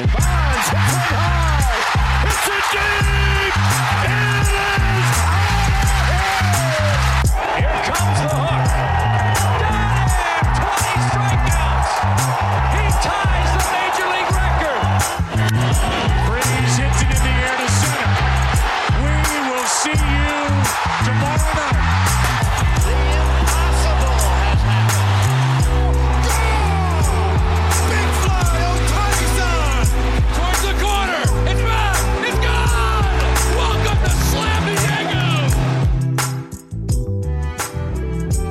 And Bonds high. It's a deep.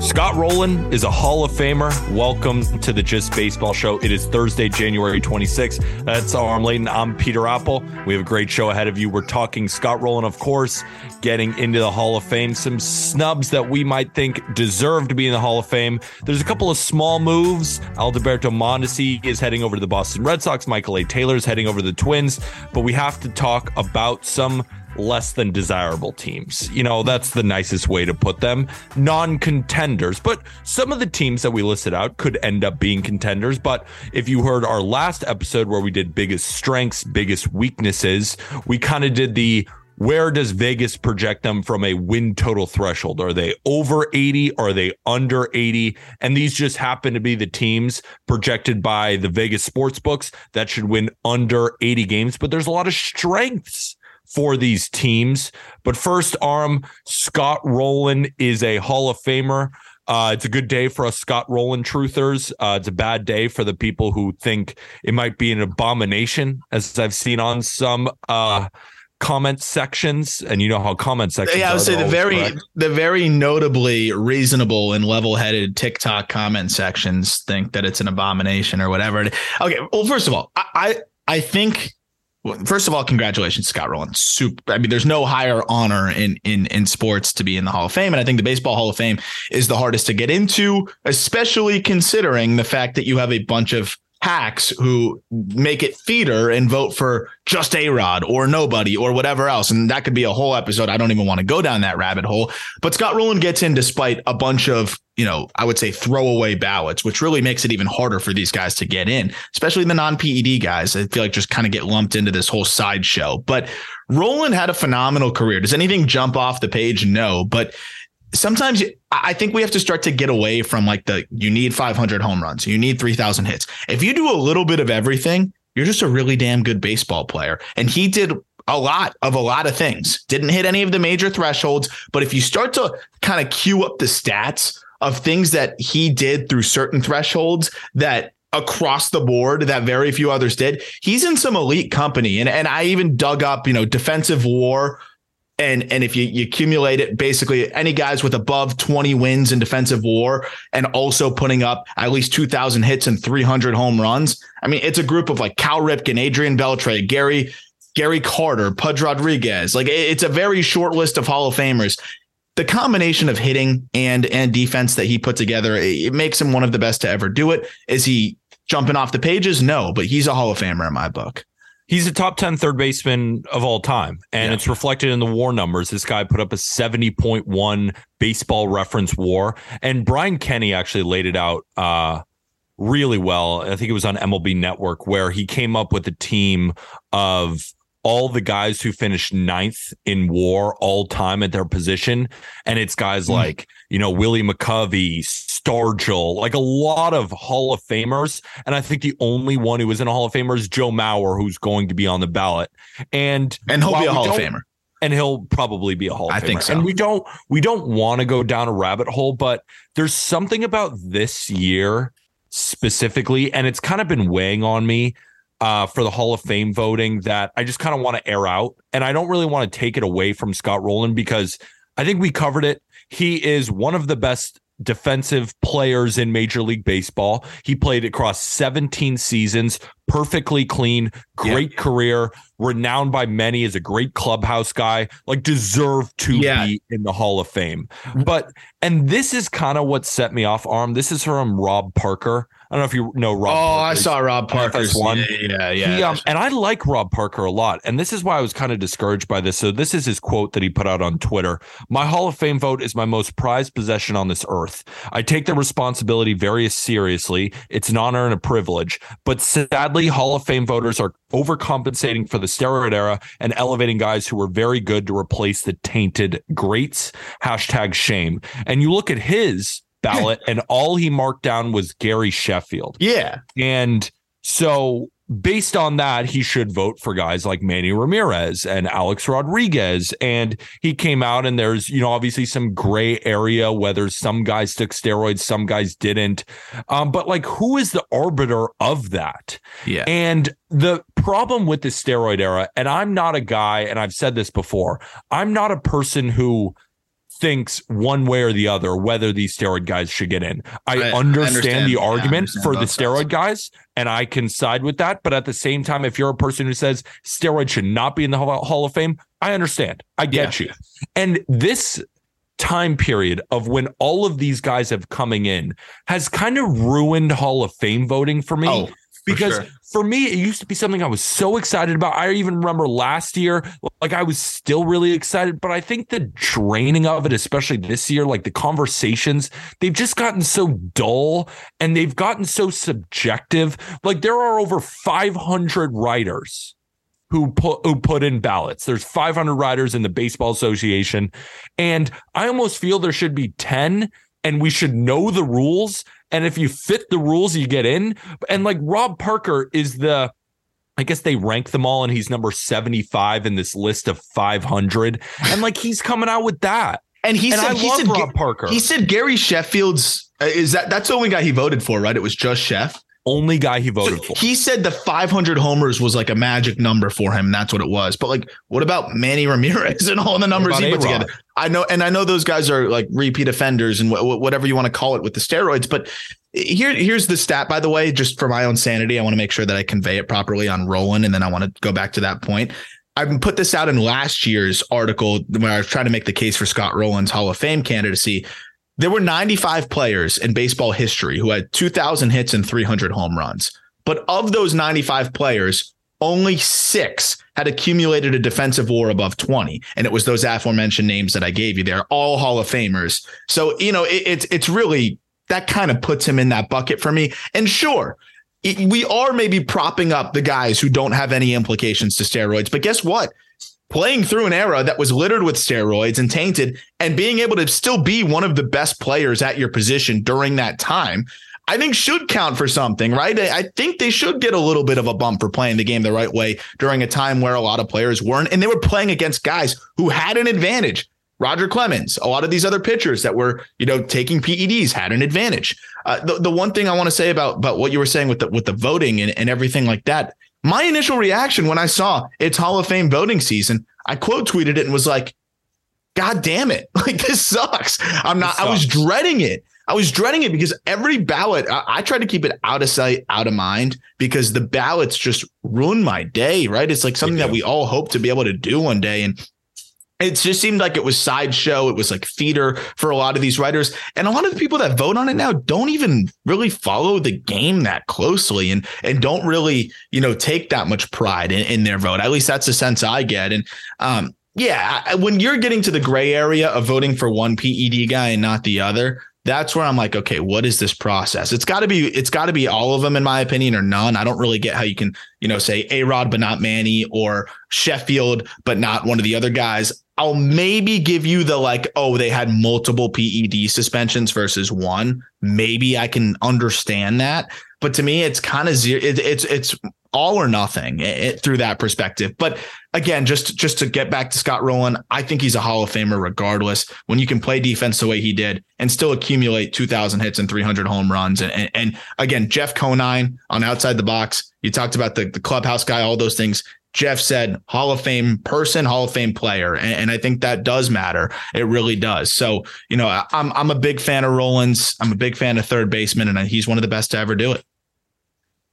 Scott Rolen is a Hall of Famer. Welcome to the Just Baseball Show. It is Thursday, January 26th. That's Aram Leighton. I'm Peter Appel. We have a great show ahead of you. We're talking Scott Rolen, of course, getting into the Hall of Fame. Some snubs that we might think deserve to be in the Hall of Fame. There's a couple of small moves. Alberto Mondesi is heading over to the Boston Red Sox. Michael A. Taylor is heading over to the Twins. But we have to talk about some less than desirable teams. You know, that's the nicest way to put them. Non contenders. But some of the teams that we listed out could end up being contenders. But if you heard our last episode where we did biggest strengths, biggest weaknesses, we kind of did the where does Vegas project them from a win total threshold? Are they over 80? Are they under 80? And these just happen to be the teams projected by the Vegas sports books that should win under 80 games. But there's a lot of strengths for these teams. But first, Aram, Scott Rolen is a Hall of Famer. Uh, it's a good day for us Scott Rolen truthers. Uh, it's a bad day for the people who think it might be an abomination, as I've seen on some uh, comment sections. And you know how comment sections. Yeah, I would are, say the very correct. the very notably reasonable and level-headed TikTok comment sections think that it's an abomination or whatever. Okay, well, first of all, I I, I think well, first of all, congratulations, Scott Rolen. Super. I mean, there's no higher honor in in in sports to be in the Hall of Fame, and I think the Baseball Hall of Fame is the hardest to get into, especially considering the fact that you have a bunch of hacks who make it theater and vote for just A-Rod or nobody or whatever else. And that could be a whole episode. I don't even want to go down that rabbit hole. But scott rolen gets in despite a bunch of you know i would say throwaway ballots which really makes it even harder for these guys to get in especially the non-ped guys. I feel like just kind of get lumped into this whole sideshow. But rolen had a phenomenal career. Does anything jump off the page? No. But sometimes I think we have to start to get away from like the you need 500 home runs, you need 3,000 hits. If you do a little bit of everything, you're just a really damn good baseball player. And he did a lot of a lot of things. Didn't hit any of the major thresholds, but if you start to kind of queue up the stats of things that he did through certain thresholds that across the board that very few others did, he's in some elite company. And and I even dug up, you know, defensive war and and if you, you accumulate it, basically any guys with above 20 wins in defensive war and also putting up at least 2,000 hits and 300 home runs. I mean, it's a group of like Cal Ripken, Adrian Beltre, Gary Gary Carter, Pudge Rodriguez. Like it's a very short list of Hall of Famers. The combination of hitting and and defense that he put together, it makes him one of the best to ever do it. Is he jumping off the pages? No, but he's a Hall of Famer in my book. He's a top 10 third baseman of all time. And Yeah. it's reflected in the war numbers. This guy put up a 70.1 baseball reference war. And Brian Kenny actually laid it out uh, really well. I think it was on MLB Network, where he came up with a team of all the guys who finished ninth in war all time at their position. And it's guys Hmm. like, you know, Willie McCovey, Stargell, like a lot of Hall of Famers. And I think the only one who was in a Hall of Famer is Joe Mauer, who's going to be on the ballot. And And he'll be a Hall of Famer. and he'll probably be a Hall of Famer. I Famer. think so. And we don't we don't want to go down a rabbit hole, but there's something about this year specifically, and it's kind of been weighing on me uh, for the Hall of Fame voting that I just kind of want to air out, and I don't really want to take it away from Scott Rolen because I think we covered it. He is one of the best defensive players in Major League Baseball. He played across 17 seasons, perfectly clean, great yeah. career, renowned by many as a great clubhouse guy, like deserved to yeah. be in the Hall of Fame. Mm. But and this is kind of what set me off Aram. This is from Rob Parker. I don't know if you know Rob. Oh, Parker. I saw Rob Parker's one. Yeah, yeah, yeah. He, um, and I like Rob Parker a lot. And this is why I was kind of discouraged by this. So this is his quote that he put out on Twitter. My Hall of Fame vote is my most prized possession on this earth. I take the responsibility very seriously. It's an honor and a privilege. But sadly, Hall of Fame voters are overcompensating for the steroid era and elevating guys who were very good to replace the tainted greats. Hashtag shame. And you look at his ballot, and all he marked down was Gary Sheffield. Yeah. And so based on that, he should vote for guys like Manny Ramirez and Alex Rodriguez. And he came out, and there's, you know, obviously some gray area whether some guys took steroids, some guys didn't. Um, but like, who is the arbiter of that? Yeah. And the problem with the steroid era, and I'm not a guy, and I've said this before, I'm not a person who thinks one way or the other whether these steroid guys should get in. I, I understand, understand, the argument understand for the steroid sides. guys, and I can side with that. But at the same time, if you're a person who says steroids should not be in the Hall of Fame, I understand. I get yeah. you. And this time period of when all of these guys have coming in has kind of ruined Hall of Fame voting for me. Oh, because for, sure. for, me it used to be something I was so excited about. I even remember last year like I was still really excited, but I think the draining of it especially this year like the conversations they've just gotten so dull and they've gotten so subjective. Like there are over 500 writers who put who put in ballots. There's 500 writers in the Baseball Association and I almost feel there should be 10 and we should know the rules and if you fit the rules, you get in. And like Rob Parker is the, I guess they rank them all, and he's number 75 in this list of 500. And like he's coming out with that. And he and said, I he said, Rob Parker. He said Gary Sheffield's uh, is that that's the only guy he voted for, right? It was just Sheff only guy he voted for. He said the 500 homers was like a magic number for him. That's what it was. But like, what about Manny Ramirez and all the numbers he put A-Rod? together? I know, and I know those guys are like repeat offenders and wh- whatever you want to call it with the steroids. But here, here's the stat, by the way, just for my own sanity. I want to make sure that I convey it properly on Rolen, and then I want to go back to that point. I've put this out in last year's article where I was trying to make the case for Scott Rolen's Hall of Fame candidacy. There were 95 players in baseball history who had 2,000 hits and 300 home runs. But of those 95 players, only six had accumulated a defensive war above 20. And it was those aforementioned names that I gave you. They're all Hall of Famers. So, you know, it, it's, it's really that kind of puts him in that bucket for me. And sure, we are maybe propping up the guys who don't have any implications to steroids. But guess what? Playing through an era that was littered with steroids and tainted and being able to still be one of the best players at your position during that time, I think should count for something, right? I think they should get a little bit of a bump for playing the game the right way during a time where a lot of players weren't. And they were playing against guys who had an advantage. Roger Clemens, a lot of these other pitchers that were, you know, taking PEDs had an advantage. Uh, the, the one thing I want to say about, about what you were saying with the, with the voting and, and everything like that, my initial reaction when I saw it's Hall of Fame voting season, I quote tweeted it and was like, God damn it. Like this sucks. I'm not, I was dreading it. I was dreading it because every ballot, I, I tried to keep it out of sight, out of mind because the ballots just ruin my day, right? It's like something that we all hope to be able to do one day. And it just seemed like it was sideshow. It was like theater for a lot of these writers. And a lot of the people that vote on it now don't even really follow the game that closely and, and don't really, you know, take that much pride in, in their vote. At least that's the sense I get. And, um, yeah, when you're getting to the gray area of voting for one PED guy and not the other, that's where I'm like, okay, what is this process? It's got to be, it's got to be all of them, in my opinion, or none. I don't really get how you can, you know, say A Rod, but not Manny, or Sheffield, but not one of the other guys. I'll maybe give you the like, oh, they had multiple PED suspensions versus one. Maybe I can understand that. But to me, it's kind of zero. It, it's it's all or nothing it, through that perspective. But again, just just to get back to Scott Rolen, I think he's a Hall of Famer regardless. When you can play defense the way he did and still accumulate 2,000 hits and 300 home runs, and, and, and again, Jeff Conine on outside the box. You talked about the, the clubhouse guy, all those things. Jeff said Hall of Fame person, Hall of Fame player, and, and, I think that does matter. It really does. So you know, I'm I'm a big fan of Rolen's. I'm a big fan of third baseman, and he's one of the best to ever do it.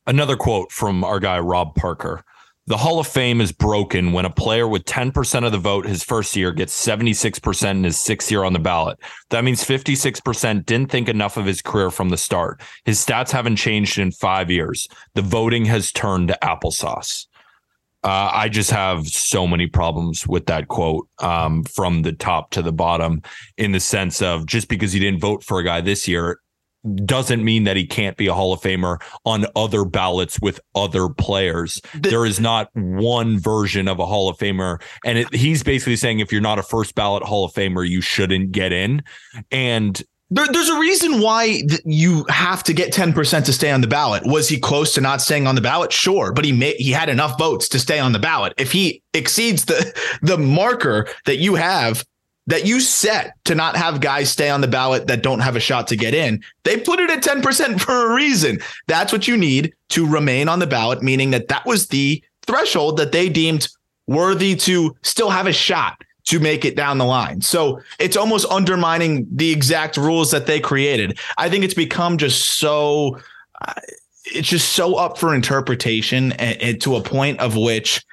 Another quote from our guy Rob Parker. The Hall of Fame is broken when a player with 10% of the vote his first year gets 76% in his sixth year on the ballot. That means 56% didn't think enough of his career from the start. His stats haven't changed in five years. The voting has turned to applesauce. Uh, I just have so many problems with that quote um, from the top to the bottom in the sense of just because he didn't vote for a guy this year doesn't mean that he can't be a Hall of Famer on other ballots with other players. The, there is not one version of a Hall of Famer. And it, he's basically saying if you're not a first ballot Hall of Famer, you shouldn't get in. And there, there's a reason why th- you have to get 10% to stay on the ballot. Was he close to not staying on the ballot? Sure, but he made he had enough votes to stay on the ballot. If he exceeds the the marker that you have that you set to not have guys stay on the ballot that don't have a shot to get in, they put it at 10% for a reason. That's what you need to remain on the ballot, meaning that that was the threshold that they deemed worthy to still have a shot to make it down the line. So it's almost undermining the exact rules that they created. I think it's become just so uh, it's just so up for interpretation and, and, to a point of which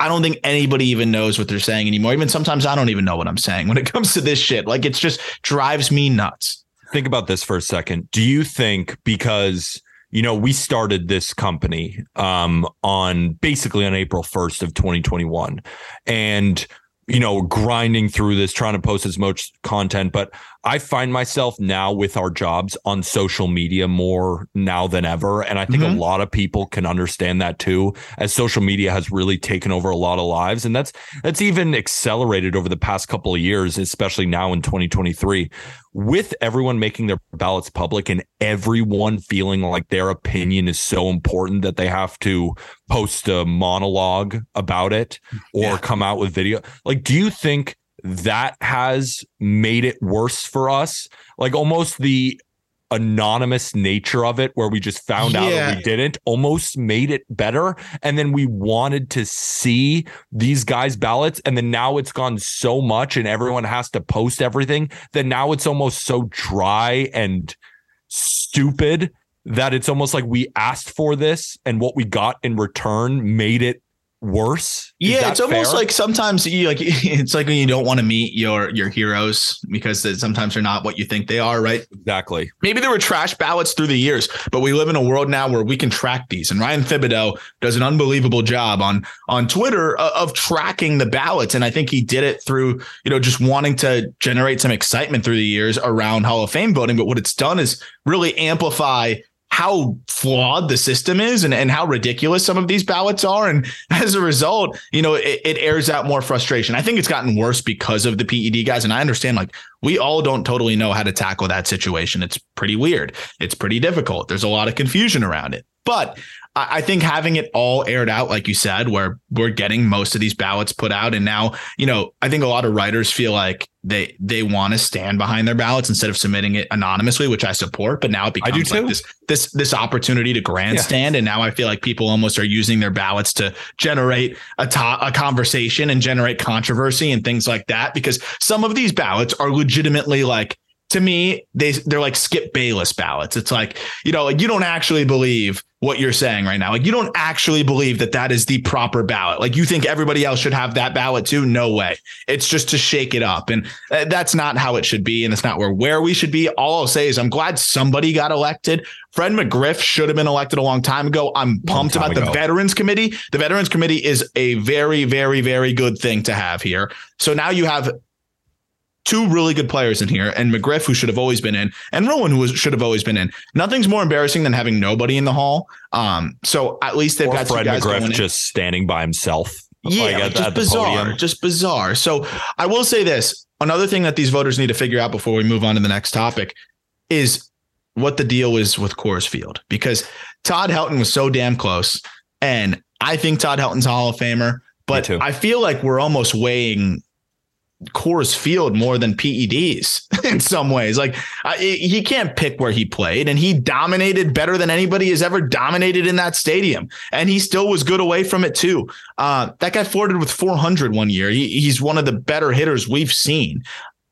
I don't think anybody even knows what they're saying anymore. Even sometimes I don't even know what I'm saying when it comes to this shit. Like it's just drives me nuts. Think about this for a second. Do you think because you know, we started this company um, on basically on April 1st of 2021. And you know, grinding through this, trying to post as much content. But I find myself now with our jobs on social media more now than ever. And I think mm-hmm. a lot of people can understand that too, as social media has really taken over a lot of lives. And that's that's even accelerated over the past couple of years, especially now in 2023 with everyone making their ballots public and everyone feeling like their opinion is so important that they have to post a monologue about it or yeah. come out with video. Like, do you think that has made it worse for us? Like, almost the anonymous nature of it where we just found yeah. out that we didn't almost made it better and then we wanted to see these guys ballots and then now it's gone so much and everyone has to post everything that now it's almost so dry and stupid that it's almost like we asked for this and what we got in return made it worse. Yeah, it's almost like sometimes you like it's like when you don't want to meet your your heroes because sometimes they're not what you think they are, right? Exactly. Maybe there were trash ballots through the years, but we live in a world now where we can track these. And Ryan Thibodaux does an unbelievable job on on Twitter of, of tracking the ballots, and I think he did it through you know just wanting to generate some excitement through the years around Hall of Fame voting. But what it's done is really amplify how flawed the system is and, and how ridiculous some of these ballots are. And as a result, you know, it, it, airs out more frustration. I think it's gotten worse because of the PED guys. And I understand like we all don't totally know how to tackle that situation. It's pretty weird. It's pretty difficult. There's a lot of confusion around it. But I think having it all aired out, like you said, where we're getting most of these ballots put out, and now, you know, I think a lot of writers feel like they they want to stand behind their ballots instead of submitting it anonymously, which I support. But now it becomes like this this this opportunity to grandstand, yeah. and now I feel like people almost are using their ballots to generate a to- a conversation and generate controversy and things like that. Because some of these ballots are legitimately like to me, they they're like Skip Bayless ballots. It's like you know, like you don't actually believe what you're saying right now. Like you don't actually believe that that is the proper ballot. Like you think everybody else should have that ballot too. No way. It's just to shake it up, and uh, that's not how it should be, and it's not where where we should be. All I'll say is I'm glad somebody got elected. Fred McGriff should have been elected a long time ago. I'm pumped about ago. the Veterans Committee. The Veterans Committee is a very, very, very good thing to have here. So now you have two really good players in here, and McGriff, who should have always been in, and Rolen, who was, should have always been in. Nothing's more embarrassing than having nobody in the hall. Um, so at least they've or got Fred two guys McGriff just standing by himself. Yeah, like at, just bizarre, just bizarre. So I will say this: another thing that these voters need to figure out before we move on to the next topic is what the deal is with Coors Field, because Todd Helton was so damn close, and I think Todd Helton's a Hall of Famer. But I feel like we're almost weighing Coors Field more than PEDs in some ways. Like he can't pick where he played, and he dominated better than anybody has ever dominated in that stadium, and he still was good away from it too. Uh, that guy flirted with 400 one year. He, he's one of the better hitters we've seen.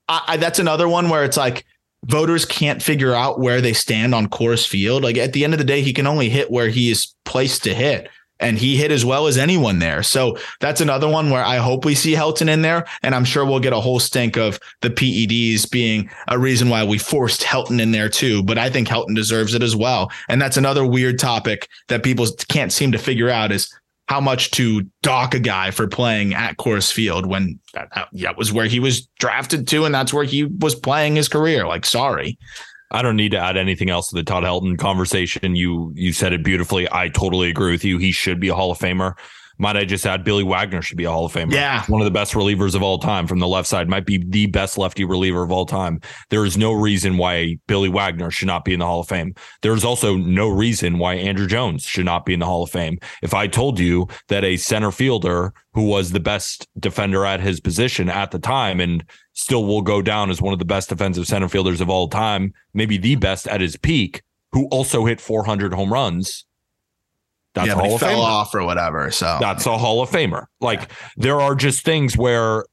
I, I, that's another one where it's like voters can't figure out where they stand on Coors Field. Like at the end of the day, he can only hit where he is placed to hit and he hit as well as anyone there. So that's another one where I hope we see Helton in there. And I'm sure we'll get a whole stink of the PEDs being a reason why we forced Helton in there too. But I think Helton deserves it as well. And that's another weird topic that people can't seem to figure out is how much to dock a guy for playing at Coors Field when that, that was where he was drafted to and that's where he was playing his career. Like, sorry. I don't need to add anything else to the Todd Helton conversation. You you said it beautifully. I totally agree with you. He should be a Hall of Famer. Might I just add, Billy Wagner should be a Hall of Famer. Yeah. One of the best relievers of all time from the left side, might be the best lefty reliever of all time. There is no reason why Billy Wagner should not be in the Hall of Fame. There's also no reason why Andruw Jones should not be in the Hall of Fame. If I told you that a center fielder who was the best defender at his position at the time and still will go down as one of the best defensive center fielders of all time, maybe the best at his peak, who also hit 400 home runs, that's yeah, a Hall of fell Famer. off or whatever. So that's a Hall of Famer. Like yeah. there are just things where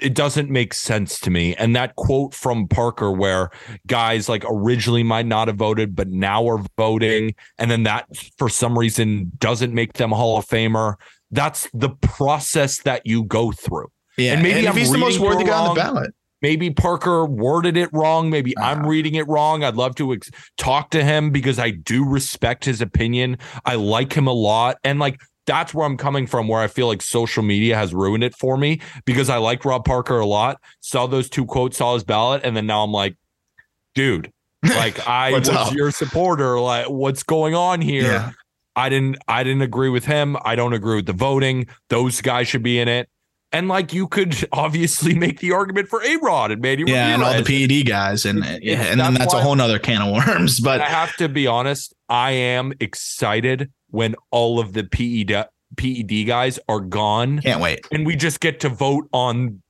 it doesn't make sense to me. And that quote from Parker, where guys like originally might not have voted, but now are voting, and then that for some reason doesn't make them a Hall of Famer. That's the process that you go through. Yeah, and maybe and if I'm he's the most worthy guy on the ballot. Maybe Parker worded it wrong. Maybe uh, I'm reading it wrong. I'd love to ex- talk to him because I do respect his opinion. I like him a lot. And like, that's where I'm coming from, where I feel like social media has ruined it for me because I liked Rob Parker a lot, saw those two quotes, saw his ballot, and then now I'm like, dude, like I was up? your supporter. Like, what's going on here? Yeah. I didn't I didn't agree with him. I don't agree with the voting. Those guys should be in it. And like you could obviously make the argument for A Rod and Manny Yeah, Ramirez. and all the PED guys. And yeah, and then that's a whole nother can of worms. But I have to be honest, I am excited when all of the PED PED guys are gone. Can't wait. And we just get to vote on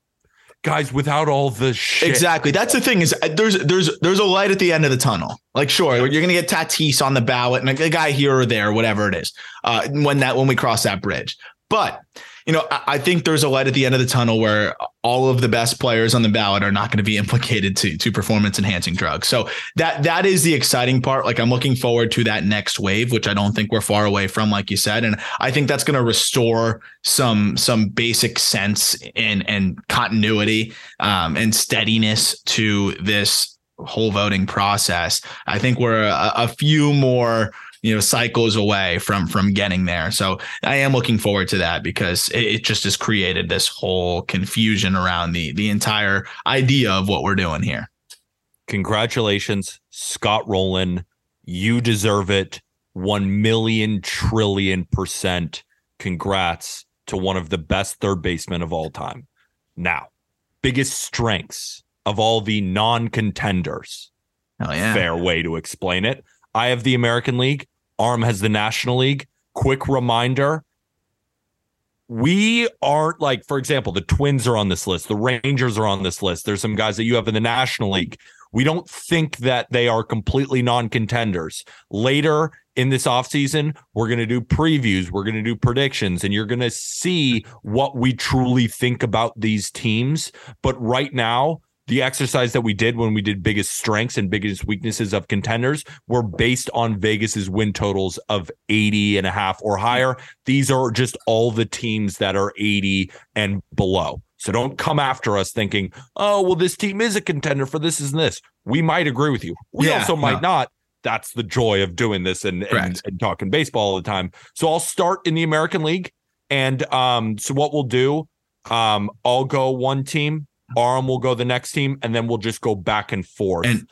guys without all the shit. Exactly. That's the thing is uh, there's there's there's a light at the end of the tunnel. Like sure, you're gonna get Tatis on the ballot and a guy here or there, whatever it is, uh, when that when we cross that bridge. But you know, I, think there's a light at the end of the tunnel where all of the best players on the ballot are not going to be implicated to to performance enhancing drugs. So that that is the exciting part. Like I'm looking forward to that next wave, which I don't think we're far away from, like you said, and I think that's going to restore some some basic sense and and continuity um, and steadiness to this whole voting process. I think we're a, a few more you know cycles away from from getting there. So I am looking forward to that because it, it just has created this whole confusion around the the entire idea of what we're doing here. Congratulations, Scott Rolen. You deserve it. One million trillion percent. Congrats to one of the best third basemen of all time. Now, biggest strengths of all the non contenders. Oh, yeah. Fair way to explain it. I have the American League. Aram has the National League. Quick reminder we aren't like, for example, the Twins are on this list, the Rangers are on this list. There's some guys that you have in the National League. We don't think that they are completely non contenders. Later in this offseason, we're going to do previews, we're going to do predictions, and you're going to see what we truly think about these teams. But right now, the exercise that we did when we did biggest strengths and biggest weaknesses of contenders were based on Vegas's win totals of 80 and a half or higher. These are just all the teams that are 80 and below. So don't come after us thinking, oh, well, this team is a contender for this and this. We might agree with you. We yeah, also might no. not. That's the joy of doing this and, and, and talking baseball all the time. So I'll start in the American League. And um, so what we'll do, um, I'll go one team Aram will go the next team, and then we'll just go back and forth. And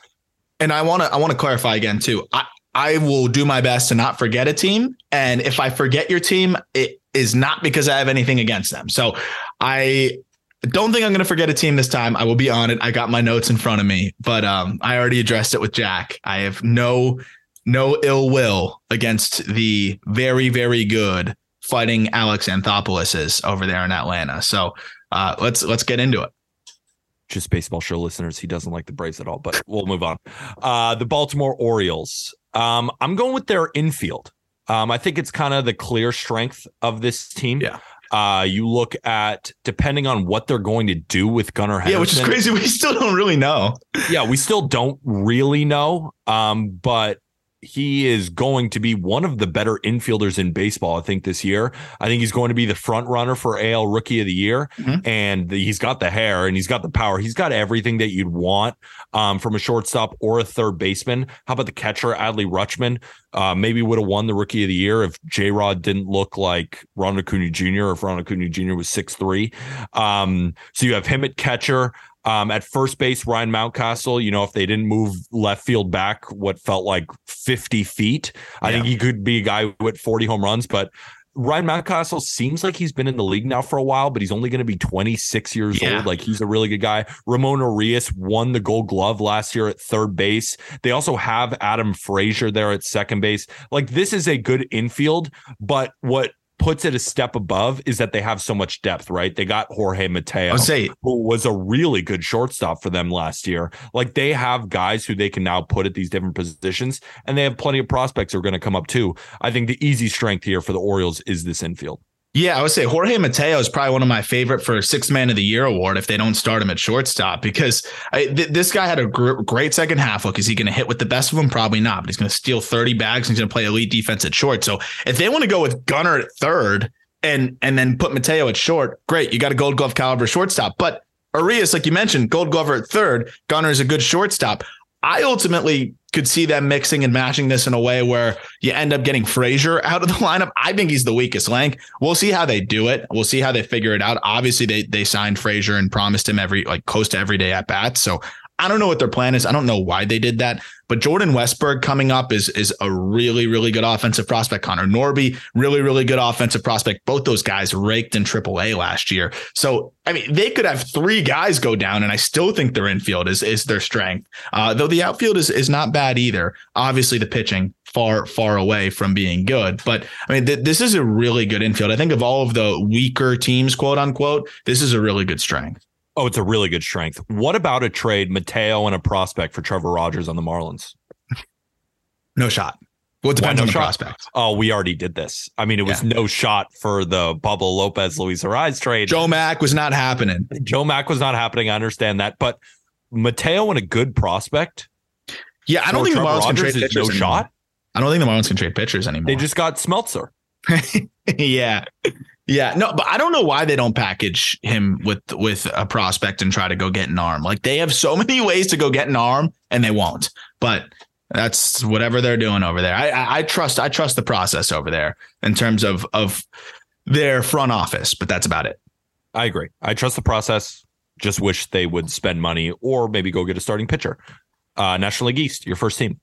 and I want to I want to clarify again too. I I will do my best to not forget a team, and if I forget your team, it is not because I have anything against them. So I don't think I'm going to forget a team this time. I will be on it. I got my notes in front of me, but um, I already addressed it with Jack. I have no no ill will against the very very good fighting Alex Anthopoulos over there in Atlanta. So uh, let's let's get into it. Just baseball show listeners, he doesn't like the Braves at all, but we'll move on. Uh, the Baltimore Orioles. Um, I'm going with their infield. Um, I think it's kind of the clear strength of this team. Yeah. Uh, you look at depending on what they're going to do with Gunnar Henderson. Yeah, which is crazy. We still don't really know. Yeah, we still don't really know. Um, but he is going to be one of the better infielders in baseball, I think, this year. I think he's going to be the front runner for AL Rookie of the Year. Mm-hmm. And the, he's got the hair and he's got the power. He's got everything that you'd want um, from a shortstop or a third baseman. How about the catcher, Adley Rutschman? Uh, maybe would have won the Rookie of the Year if J Rod didn't look like Ronald Acuna Jr. or if Ronald Acuna Jr. was six three. Um, so you have him at catcher. Um, at first base, Ryan Mountcastle, you know, if they didn't move left field back what felt like 50 feet, I yeah. think he could be a guy with 40 home runs. But Ryan Mountcastle seems like he's been in the league now for a while, but he's only going to be 26 years yeah. old. Like he's a really good guy. Ramon Urias won the gold glove last year at third base. They also have Adam Frazier there at second base. Like this is a good infield, but what puts it a step above is that they have so much depth, right? They got Jorge Mateo, say, who was a really good shortstop for them last year. Like they have guys who they can now put at these different positions, and they have plenty of prospects who are going to come up too. I think the easy strength here for the Orioles is this infield. Yeah, I would say Jorge Mateo is probably one of my favorite for six man of the year award if they don't start him at shortstop because I, th- this guy had a gr- great second half. Look, is he going to hit with the best of them? Probably not, but he's going to steal 30 bags and he's going to play elite defense at short. So if they want to go with Gunnar at third and and then put Mateo at short, great. You got a gold glove caliber shortstop. But Urias, like you mentioned, gold glover at third, Gunnar is a good shortstop. I ultimately could see them mixing and matching this in a way where you end up getting Frazier out of the lineup. I think he's the weakest link. We'll see how they do it. We'll see how they figure it out. Obviously, they they signed Frazier and promised him every like close to every day at bats. So I don't know what their plan is. I don't know why they did that. But Jordan Westburg coming up is is a really really good offensive prospect. Connor Norby, really really good offensive prospect. Both those guys raked in AAA last year. So I mean, they could have three guys go down, and I still think their infield is is their strength. Uh, though the outfield is is not bad either. Obviously, the pitching far far away from being good. But I mean, th- this is a really good infield. I think of all of the weaker teams, quote unquote, this is a really good strength. Oh, it's a really good strength. What about a trade, Mateo and a prospect for Trevor Rogers on the Marlins? No shot. Well, it depends no on the shot? prospect. Oh, we already did this. I mean, it was yeah. no shot for the Pablo Lopez Luis Arraez trade. Joe Mack was not happening. Joe Mack was not happening. I understand that, but Mateo and a good prospect. Yeah, I don't think Trevor the Marlins Rogers can trade pitchers. No anymore. shot. I don't think the Marlins can trade pitchers anymore. They just got Smeltzer. yeah. Yeah, no, but I don't know why they don't package him with with a prospect and try to go get an arm. Like they have so many ways to go get an arm, and they won't. But that's whatever they're doing over there. I, I, I trust I trust the process over there in terms of of their front office, but that's about it. I agree. I trust the process. Just wish they would spend money or maybe go get a starting pitcher. Uh, National League East, your first team.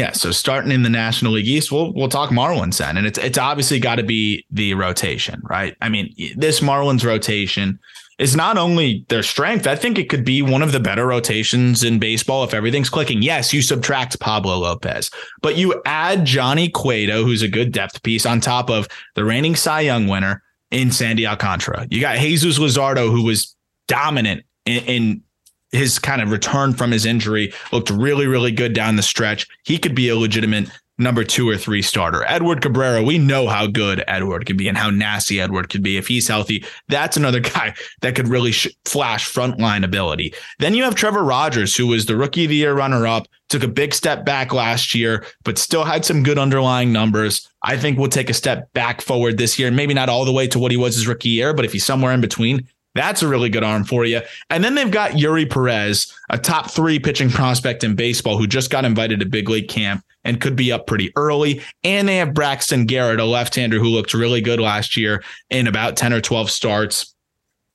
Yeah, so starting in the National League East, we'll we'll talk Marlins then, and it's it's obviously got to be the rotation, right? I mean, this Marlins rotation is not only their strength. I think it could be one of the better rotations in baseball if everything's clicking. Yes, you subtract Pablo Lopez, but you add Johnny Cueto, who's a good depth piece, on top of the reigning Cy Young winner in Sandy Alcantara. You got Jesus Luzardo, who was dominant in, in his kind of return from his injury looked really, really good down the stretch. He could be a legitimate number two or three starter. Edward Cabrera, we know how good Edward can be and how nasty Edward could be if he's healthy. That's another guy that could really sh- flash frontline ability. Then you have Trevor Rogers, who was the rookie of the year runner up, took a big step back last year, but still had some good underlying numbers. I think we'll take a step back forward this year. Maybe not all the way to what he was his rookie year, but if he's somewhere in between, that's a really good arm for you. And then they've got Eury Perez, a top three pitching prospect in baseball who just got invited to big league camp and could be up pretty early. And they have Braxton Garrett, a left hander who looked really good last year in about 10 or 12 starts.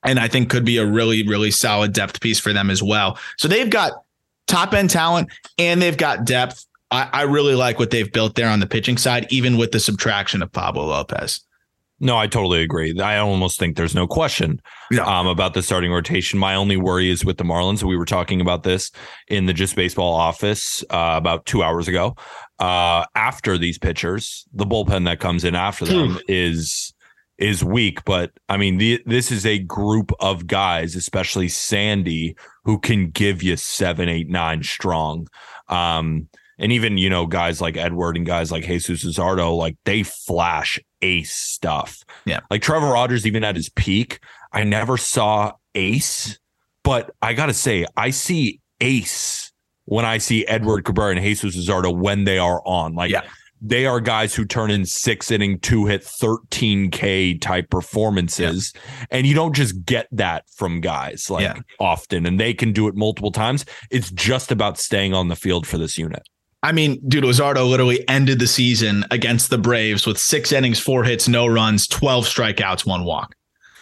And I think could be a really, really solid depth piece for them as well. So they've got top end talent and they've got depth. I, I really like what they've built there on the pitching side, even with the subtraction of Pablo Lopez. No, I totally agree. I almost think there's no question Yeah. um, about the starting rotation. My only worry is with the Marlins. We were talking about this in the Just Baseball office uh, about two hours ago. Uh, after these pitchers, the bullpen that comes in after them is is weak, but I mean, the, this is a group of guys, especially Sandy, who can give you seven, eight, nine strong. Um, and even you know guys like Edward and guys like Jesus Luzardo, like they flash ace stuff. Yeah, like Trevor Rogers, even at his peak, I never saw ace, but I gotta say, I see ace when I see Edward Cabrera and Jesus Luzardo when they are on. Like, yeah they are guys who turn in six inning, two hit, 13K type performances. Yeah. And you don't just get that from guys like yeah. often, and they can do it multiple times. It's just about staying on the field for this unit. I mean, dude, Luzardo literally ended the season against the Braves with six innings, four hits, no runs, 12 strikeouts, one walk.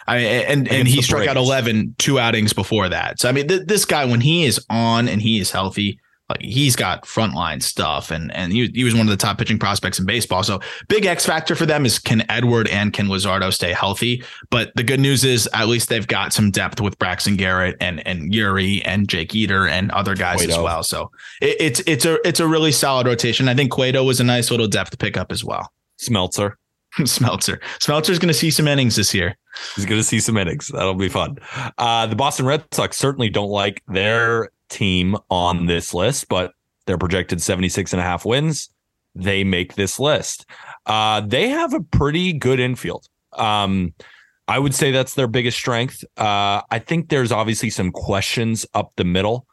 I mean, and and he struck Braves. out 11 two outings before that. So I mean, th- this guy when he is on and he is healthy, like he's got frontline stuff and and he, he was one of the top pitching prospects in baseball. So big X factor for them is can Edward and can Luzardo stay healthy? But the good news is at least they've got some depth with Braxton Garrett and and Eury and Jake Eder and other guys Cueto. as well. So it, it's it's a it's a really solid rotation. I think Cueto was a nice little depth pickup as well. Smeltzer. Smeltzer. Smeltzer's going to see some innings this year. He's going to see some innings. That'll be fun. Uh, the Boston Red Sox certainly don't like their team on this list, but they're projected 76 and a half wins. They make this list. Uh, they have a pretty good infield. Um, I would say that's their biggest strength. Uh, I think there's obviously some questions up the middle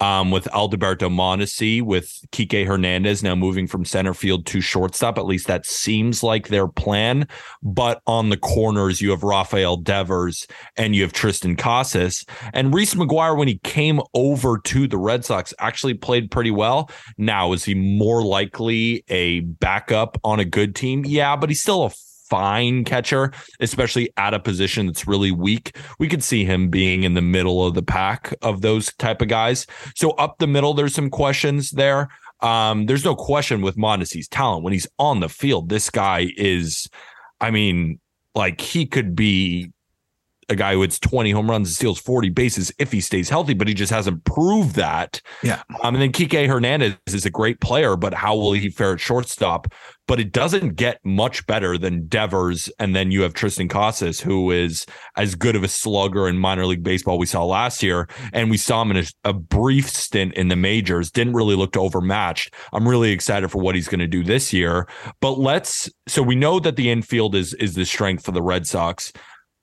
um, with Alberto Mondesi, with Kike Hernandez now moving from center field to shortstop. At least that seems like their plan. But on the corners, you have Rafael Devers and you have Triston Casas. And Reese McGuire, when he came over to the Red Sox, actually played pretty well. Now, is he more likely a backup on a good team? Yeah, but he's still a fine catcher, especially at a position that's really weak. We could see him being in the middle of the pack of those type of guys. So up the middle, there's some questions there. Um, there's no question with Mondesi's talent when he's on the field. This guy is, I mean, like he could be a guy who hits 20 home runs and steals 40 bases if he stays healthy, but he just hasn't proved that. Yeah. Um, and then Kike Hernandez is a great player, but how will he fare at shortstop? But it doesn't get much better than Devers. And then you have Triston Casas, who is as good of a slugger in minor league baseball we saw last year. And we saw him in a, a brief stint in the majors, didn't really look overmatched. I'm really excited for what he's going to do this year. But let's, so we know that the infield is, is the strength for the Red Sox.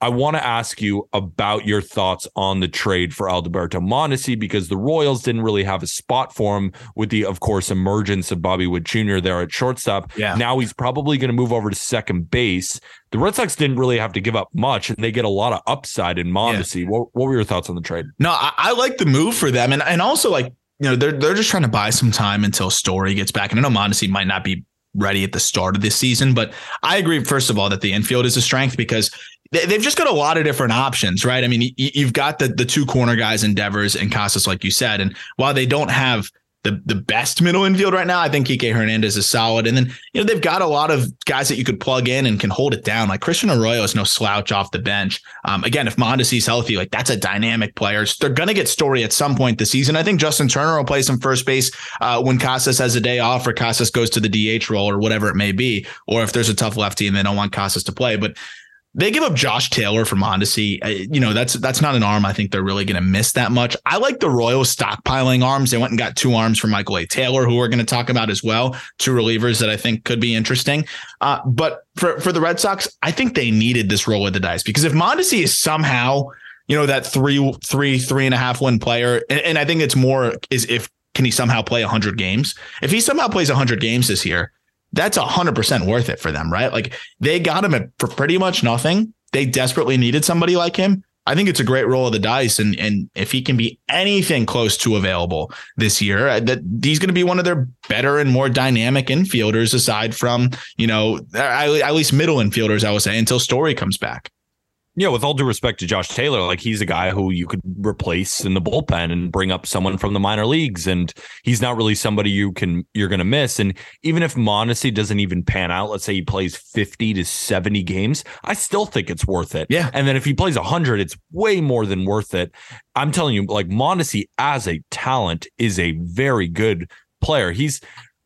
I want to ask you about your thoughts on the trade for Alberto Mondesi because the Royals didn't really have a spot for him with the, of course, emergence of Bobby Witt Jr. there at shortstop. Yeah. Now he's probably going to move over to second base. The Red Sox didn't really have to give up much, and they get a lot of upside in Mondesi. Yeah. What, what were your thoughts on the trade? No, I, I like the move for them, and and also like you know they're they're just trying to buy some time until Story gets back. And I know Mondesi might not be ready at the start of this season. But I agree, first of all, that the infield is a strength because they've just got a lot of different options, right? I mean, you've got the the two corner guys, and Devers and Casas, like you said, and while they don't have the the best middle infield right now. I think Kike Hernandez is solid, and then you know they've got a lot of guys that you could plug in and can hold it down. Like Christian Arroyo is no slouch off the bench. Um, again, if Mondesi's healthy, like that's a dynamic player. They're gonna get Story at some point this season. I think Justin Turner will play some first base uh, when Casas has a day off, or Casas goes to the DH role, or whatever it may be, or if there's a tough lefty and they don't want Casas to play, but they give up Josh Taylor from Mondesi. You know, that's that's not an arm I think they're really going to miss that much. I like the Royals stockpiling arms. They went and got two arms for Michael A. Taylor, who we're going to talk about as well. Two relievers that I think could be interesting. Uh, but for for the Red Sox, I think they needed this roll of the dice because if Mondesi is somehow, you know, that three three three and a half win player, and, and I think it's more is if can he somehow play 100 games? If he somehow plays 100 games this year, that's a hundred percent worth it for them, right? Like they got him for pretty much nothing. They desperately needed somebody like him. I think it's a great roll of the dice, and and if he can be anything close to available this year, uh, that he's going to be one of their better and more dynamic infielders, aside from you know at least middle infielders, I would say, until Story comes back. Yeah, with all due respect to Josh Taylor, like he's a guy who you could replace in the bullpen and bring up someone from the minor leagues, and he's not really somebody you can you're going to miss. And even if Mondesi doesn't even pan out, let's say he plays fifty to seventy games, I still think it's worth it. Yeah, and then if he plays hundred, it's way more than worth it. I'm telling you, like Mondesi as a talent is a very good player. He's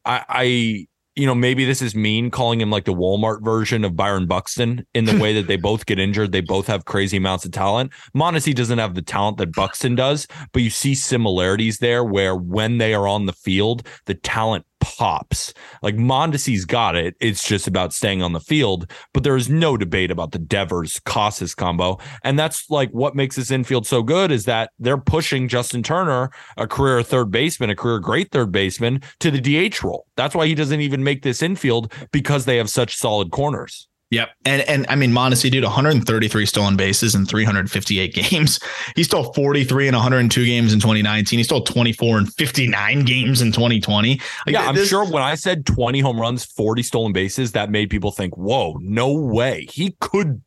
I, I you know, maybe this is mean calling him like the Walmart version of Byron Buxton in the way that they both get injured. They both have crazy amounts of talent. Mondesi doesn't have the talent that Buxton does, but you see similarities there where when they are on the field, the talent pops. Like Mondesi's got it. It's just about staying on the field. But there is no debate about the Devers Casas combo. And that's like what makes this infield so good is that they're pushing Justin Turner, a career third baseman, a career great third baseman, to the DH role. That's why he doesn't even make this infield because they have such solid corners. Yep. And and I mean Mondesi dude 133 stolen bases in 358 games. He stole 43 in 102 games in 2019. He stole 24 in 59 games in 2020. Like, yeah, I'm sure when I said 20 home runs, 40 stolen bases, that made people think, "Whoa, no way. He could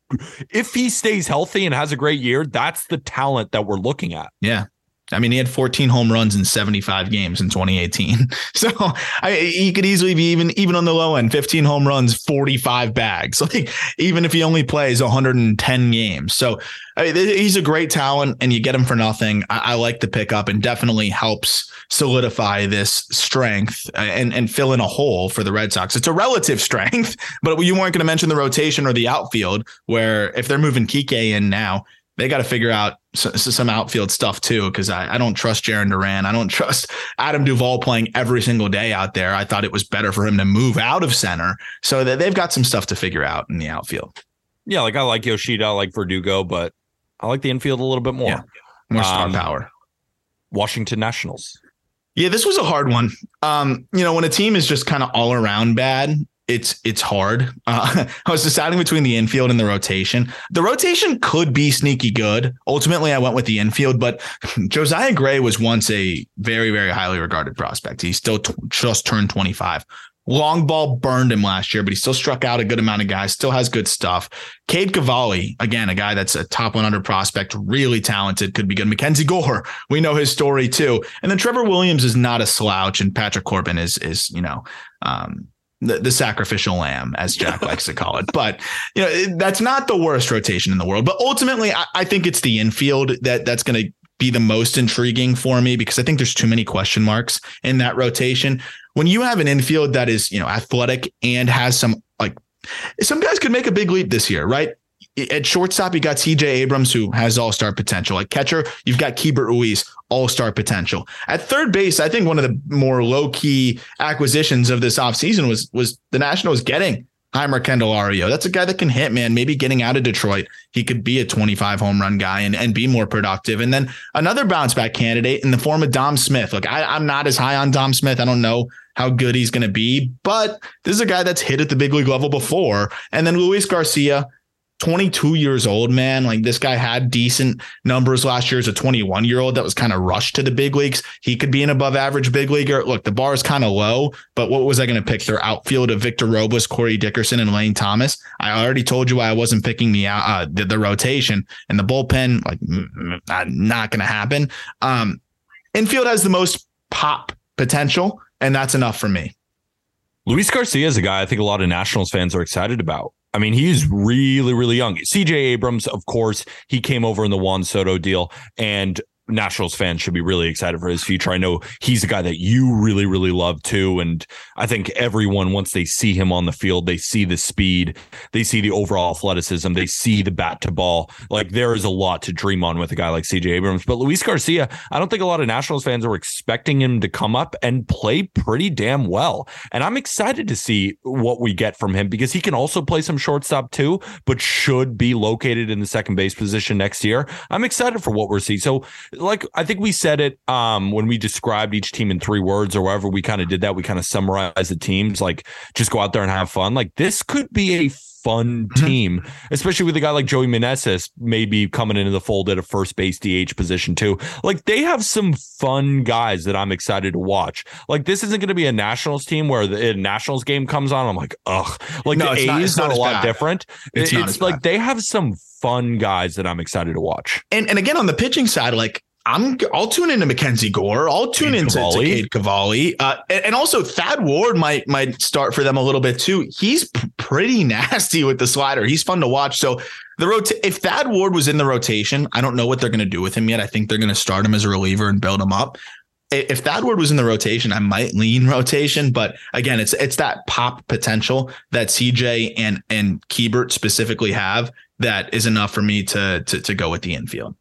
if he stays healthy and has a great year, that's the talent that we're looking at." Yeah. I mean, he had 14 home runs in 75 games in 2018. So I, he could easily be even even on the low end, 15 home runs, 45 bags. Like even if he only plays 110 games. So I mean, he's a great talent, and you get him for nothing. I, I like the pickup, and definitely helps solidify this strength uh, and and fill in a hole for the Red Sox. It's a relative strength, but you weren't going to mention the rotation or the outfield, where if they're moving Kike in now, they got to figure out some outfield stuff too, because I, I, don't trust Jarren Duran. I don't trust Adam Duvall playing every single day out there. I thought it was better for him to move out of center. So that they've got some stuff to figure out in the outfield. Yeah, like I like Yoshida, I like Verdugo, but I like the infield a little bit more. Yeah, more star um, power. Washington Nationals. Yeah, this was a hard one. Um, you know, when a team is just kind of all around bad, it's it's hard. Uh, I was deciding between the infield and the rotation. The rotation could be sneaky good. Ultimately, I went with the infield, but Josiah Gray was once a very very highly regarded prospect. He still t- just turned 25. Long ball burned him last year, but he still struck out a good amount of guys, still has good stuff. Cade Cavalli, again, a guy that's a top 100 prospect, really talented, could be good. Mackenzie Gore, we know his story too. And then Trevor Williams is not a slouch, and Patrick Corbin is, is you know, um, the, the sacrificial lamb, as Jack likes to call it. But you know, that's not the worst rotation in the world. But ultimately, I, I think it's the infield that that's going to be the most intriguing for me because I think there's too many question marks in that rotation. When you have an infield that is, you know, athletic and has some like some guys could make a big leap this year, right? At shortstop, you got CJ Abrams, who has all star potential. At catcher, you've got Keibert Ruiz, all star potential. At third base, I think one of the more low key acquisitions of this offseason was was the Nationals getting Jeimer Candelario. That's a guy that can hit, man. Maybe getting out of Detroit, he could be a 25 home run guy and, and be more productive. And then another bounce back candidate in the form of Dom Smith. Look, I, I'm not as high on Dom Smith. I don't know how good he's going to be, but this is a guy that's hit at the big league level before. And then Luis Garcia, 22 years old, man. Like this guy had decent numbers last year as a 21 year old that was kind of rushed to the big leagues. He could be an above average big leaguer. Look, the bar is kind of low, but what was I going to pick? Their outfield of Victor Robles, Corey Dickerson, and Lane Thomas. I already told you why I wasn't picking the uh, the, the rotation and the bullpen. Like, not going to happen. Um, infield has the most pop potential, and that's enough for me. Luis Garcia is a guy I think a lot of Nationals fans are excited about. I mean, he's really, really young. CJ Abrams, of course, he came over in the Juan Soto deal, and Nationals fans should be really excited for his future. I know he's a guy that you really, really love too. And I think everyone, once they see him on the field, they see the speed, they see the overall athleticism, they see the bat to ball. Like there is a lot to dream on with a guy like CJ Abrams. But Luis Garcia, I don't think a lot of Nationals fans are expecting him to come up and play pretty damn well. And I'm excited to see what we get from him because he can also play some shortstop too, but should be located in the second base position next year. I'm excited for what we're seeing. So like I think we said it um, when we described each team in three words or wherever we kind of did that. We kind of summarized the teams like just go out there and have fun. Like this could be a fun mm-hmm. team, especially with a guy like Joey Meneses maybe coming into the fold at a first base DH position too. Like they have some fun guys that I'm excited to watch. Like this isn't going to be a Nationals team where the Nationals game comes on. I'm like, ugh. Like no, the A's not, are a lot bad. different. It's, it's like bad. they have some fun guys that I'm excited to watch. And and again on the pitching side, like I'm I'll tune into Mackenzie Gore. I'll tune Cade into Cavalli. to Cade Cavalli. Uh, and, and, also Thad Ward might might start for them a little bit too. He's p- pretty nasty with the slider. He's fun to watch. So the rota- if Thad Ward was in the rotation, I don't know what they're going to do with him yet. I think they're going to start him as a reliever and build him up. if Thad Ward was in the rotation, I might lean rotation. But again, it's it's that pop potential that CJ and and Keibert specifically have that is enough for me to to to go with the infield.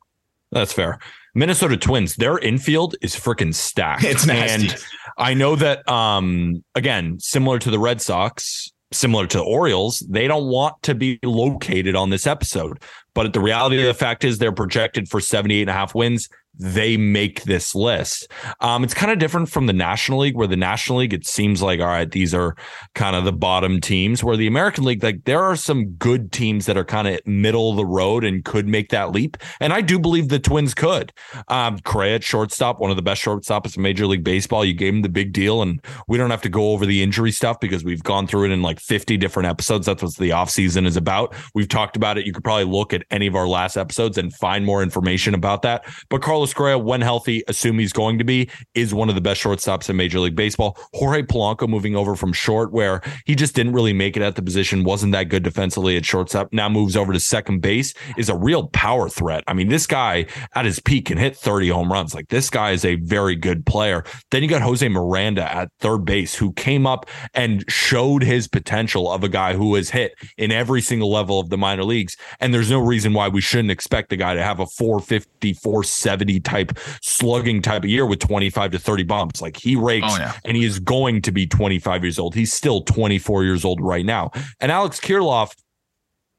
That's fair. Minnesota Twins, their infield is freaking stacked. It's nasty. And I know that um again, similar to the Red Sox, similar to the Orioles, they don't want to be located on this episode. But the reality of the fact is they're projected for 78 and a half wins they make this list. Um, it's kind of different from the National League, where the National League, it seems like, all right, these are kind of the bottom teams, where the American League, like, there are some good teams that are kind of middle of the road and could make that leap. And I do believe the Twins could. Um, at shortstop, one of the best shortstops in Major League Baseball. You gave him the big deal, and we don't have to go over the injury stuff because we've gone through it in like 50 different episodes. That's what the offseason is about. We've talked about it. You could probably look at any of our last episodes and find more information about that. But Carlos Carlos Correa, when healthy, assume he's going to be, is one of the best shortstops in Major League Baseball. Jorge Polanco moving over from short, where he just didn't really make it at the position, wasn't that good defensively at shortstop. Now moves over to second base, is a real power threat. I mean, this guy at his peak can hit 30 home runs. Like this guy is a very good player. Then you got Jose Miranda at third base, who came up and showed his potential of a guy who has hit in every single level of the minor leagues. And there's no reason why we shouldn't expect the guy to have a 450, 470 type slugging type of year with 25 to 30 bumps. Like he rakes oh, yeah. and he is going to be 25 years old. He's still 24 years old right now. And Alex Kirilloff,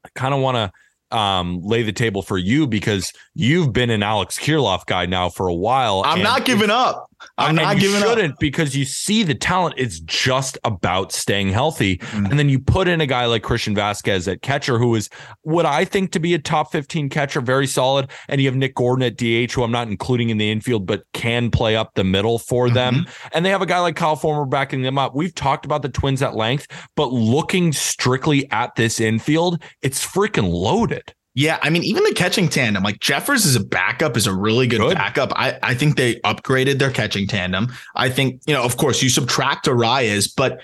I kind of want to um, lay the table for you because you've been an Alex Kirilloff guy now for a while. I'm not giving up. I'm not giving shouldn't up. because you see the talent. It's just about staying healthy. Mm-hmm. And then you put in a guy like Christian Vasquez at catcher, who is what I think to be a top 15 catcher, very solid. And you have Nick Gordon at DH, who I'm not including in the infield, but can play up the middle for mm-hmm. them. And they have a guy like Kyle Farmer backing them up. We've talked about the Twins at length, but looking strictly at this infield, it's freaking loaded. Yeah, I mean, even the catching tandem, like Jeffers is a backup, is a really good, good, backup. I, I think they upgraded their catching tandem. I think, you know, of course, you subtract Arraez, but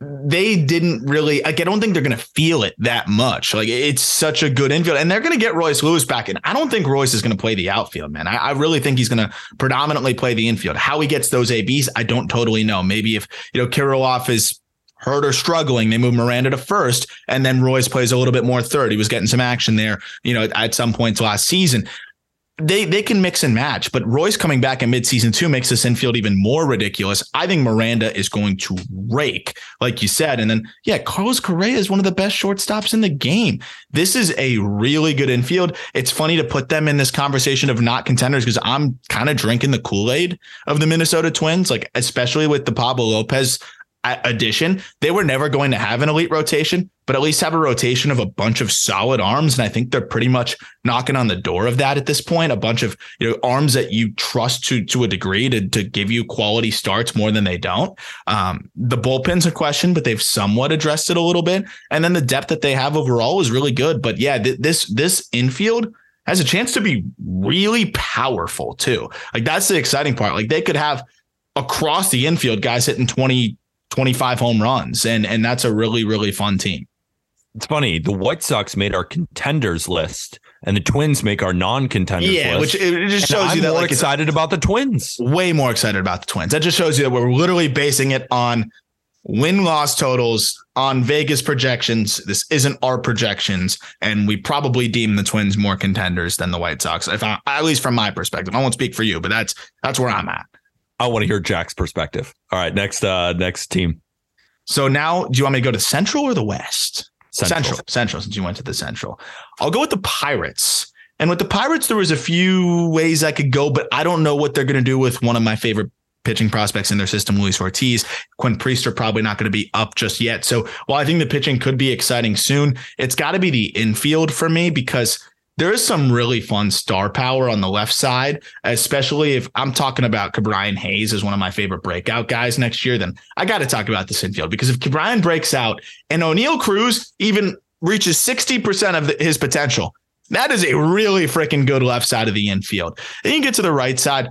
they didn't really like I don't think they're gonna feel it that much. Like it's such a good infield. And they're gonna get Royce Lewis back. And I don't think Royce is gonna play the outfield, man. I, I, really think he's gonna predominantly play the infield. How he gets those ABs, I don't totally know. Maybe if you know Kirilloff is hurt or struggling, they move Miranda to first, and then Royce plays a little bit more third. He was getting some action there, you know, at some points last season. They they can mix and match, but Royce coming back in midseason two makes this infield even more ridiculous. I think Miranda is going to rake, like you said. And then, yeah, Carlos Correa is one of the best shortstops in the game. This is a really good infield. It's funny to put them in this conversation of not contenders because I'm kind of drinking the Kool-Aid of the Minnesota Twins, like especially with the Pablo Lopez addition. They were never going to have an elite rotation, but at least have a rotation of a bunch of solid arms. And I think they're pretty much knocking on the door of that at this point. A bunch of you know arms that you trust to to a degree to to give you quality starts more than they don't. Um, the bullpen's a question, but they've somewhat addressed it a little bit. And then the depth that they have overall is really good. But yeah, th- this this infield has a chance to be really powerful too. Like that's the exciting part. Like they could have across the infield guys hitting 20 25 home runs. And and that's a really, really fun team. It's funny. The White Sox made our contenders list, and the Twins make our non-contenders yeah, list. which it just shows I'm you that more like excited about the Twins. Way more excited about the Twins. That just shows you that we're literally basing it on win loss totals on Vegas projections. This isn't our projections, and we probably deem the Twins more contenders than the White Sox. If I, at least from my perspective, I won't speak for you, but that's that's where I'm at. I want to hear Jack's perspective. All right, next uh next team. So now, do you want me to go to Central or the West? Central. Central, Central since you went to the Central. I'll go with the Pirates. And with the Pirates, there was a few ways I could go, but I don't know what they're going to do with one of my favorite pitching prospects in their system, Luis Ortiz. Quinn Priest are probably not going to be up just yet. So while I think the pitching could be exciting soon, it's got to be the infield for me because there is some really fun star power on the left side, especially if I'm talking about Ke'Bryan Hayes as one of my favorite breakout guys next year. Then I got to talk about this infield because if Ke'Bryan breaks out and Oneil Cruz even reaches 60% of the, his potential, that is a really freaking good left side of the infield. Then you get to the right side.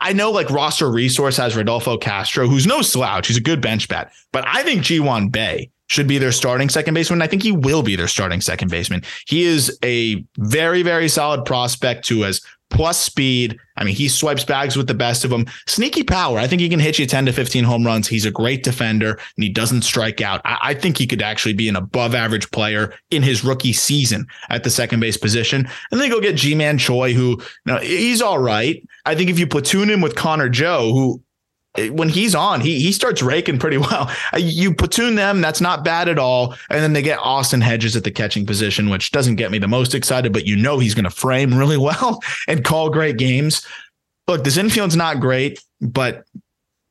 I know like roster resource has Rodolfo Castro, who's no slouch. He's a good bench bat, but I think Ji-hwan Bae should be their starting second baseman. I think he will be their starting second baseman. He is a very, very solid prospect who has plus speed. I mean, he swipes bags with the best of them. Sneaky power. I think he can hit you 10 to 15 home runs. He's a great defender and he doesn't strike out. I, I think he could actually be an above average player in his rookie season at the second base position. And then go get Ji-Man Choi, who you know, he's all right. I think if you platoon him with Connor Joe, who when he's on, he he starts raking pretty well. You platoon them, that's not bad at all. And then they get Austin Hedges at the catching position, which doesn't get me the most excited, but you know he's going to frame really well and call great games. Look, this infield's not great, but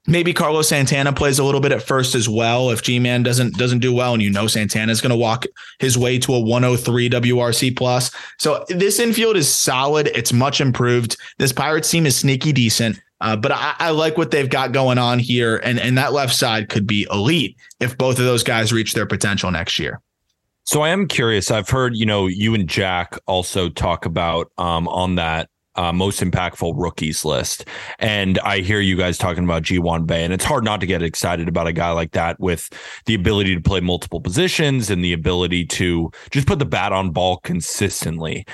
maybe Carlos Santana plays a little bit at first as well. If Ji-Man doesn't doesn't do well, and you know Santana is going to walk his way to a 103 WRC plus. So this infield is solid. It's much improved. This Pirates team is sneaky decent. Uh, but I, I, like what they've got going on here, and and that left side could be elite if both of those guys reach their potential next year. So I am curious. I've heard you know you and Jack also talk about um, on that uh, most impactful rookies list. And I hear you guys talking about Ji-hwan Bae, and it's hard not to get excited about a guy like that with the ability to play multiple positions and the ability to just put the bat on ball consistently.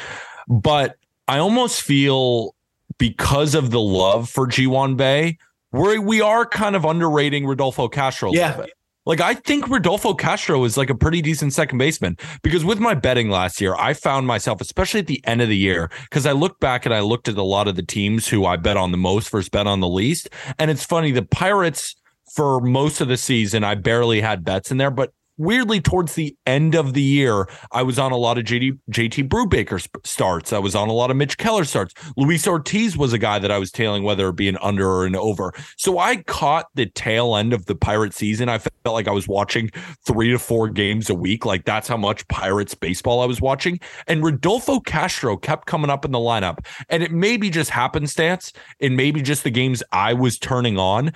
But I almost feel because of the love for Ji-hwan Bae, we we are kind of underrating Rodolfo Castro. yeah. Like I think Rodolfo Castro is like a pretty decent second baseman because with my betting last year, I found myself, especially at the end of the year, because I looked back and I looked at a lot of the teams who I bet on the most versus bet on the least. And it's funny, the Pirates for most of the season, I barely had bets in there, but weirdly towards the end of the year, I was on a lot of JD, JT Brubaker starts. I was on a lot of Mitch Keller starts. Luis Ortiz was a guy that I was tailing whether it be an under or an over. So I caught the tail end of the Pirate season. I felt like I was watching three to four games a week. Like that's how much Pirates baseball I was watching. And Rodolfo Castro kept coming up in the lineup. And it may be just happenstance. It may be just the games I was turning on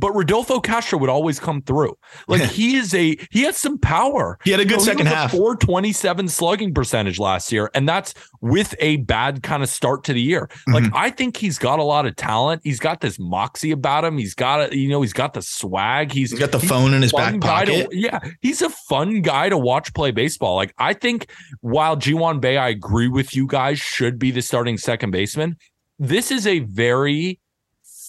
but Rodolfo Castro would always come through. Like he is a he has some power. He had a good You know, second half. 427 slugging percentage last year, and that's with a bad kind of start to the year. Like Mm-hmm. I think he's got a lot of talent. He's got this moxie about him. He's got a, you know, he's got the swag. He's He's got the phone in his back guy to- pocket. yeah, he's a fun guy to watch play baseball. Like I think while Ji-hwan Bae, I agree with you guys, should be the starting second baseman. This is a very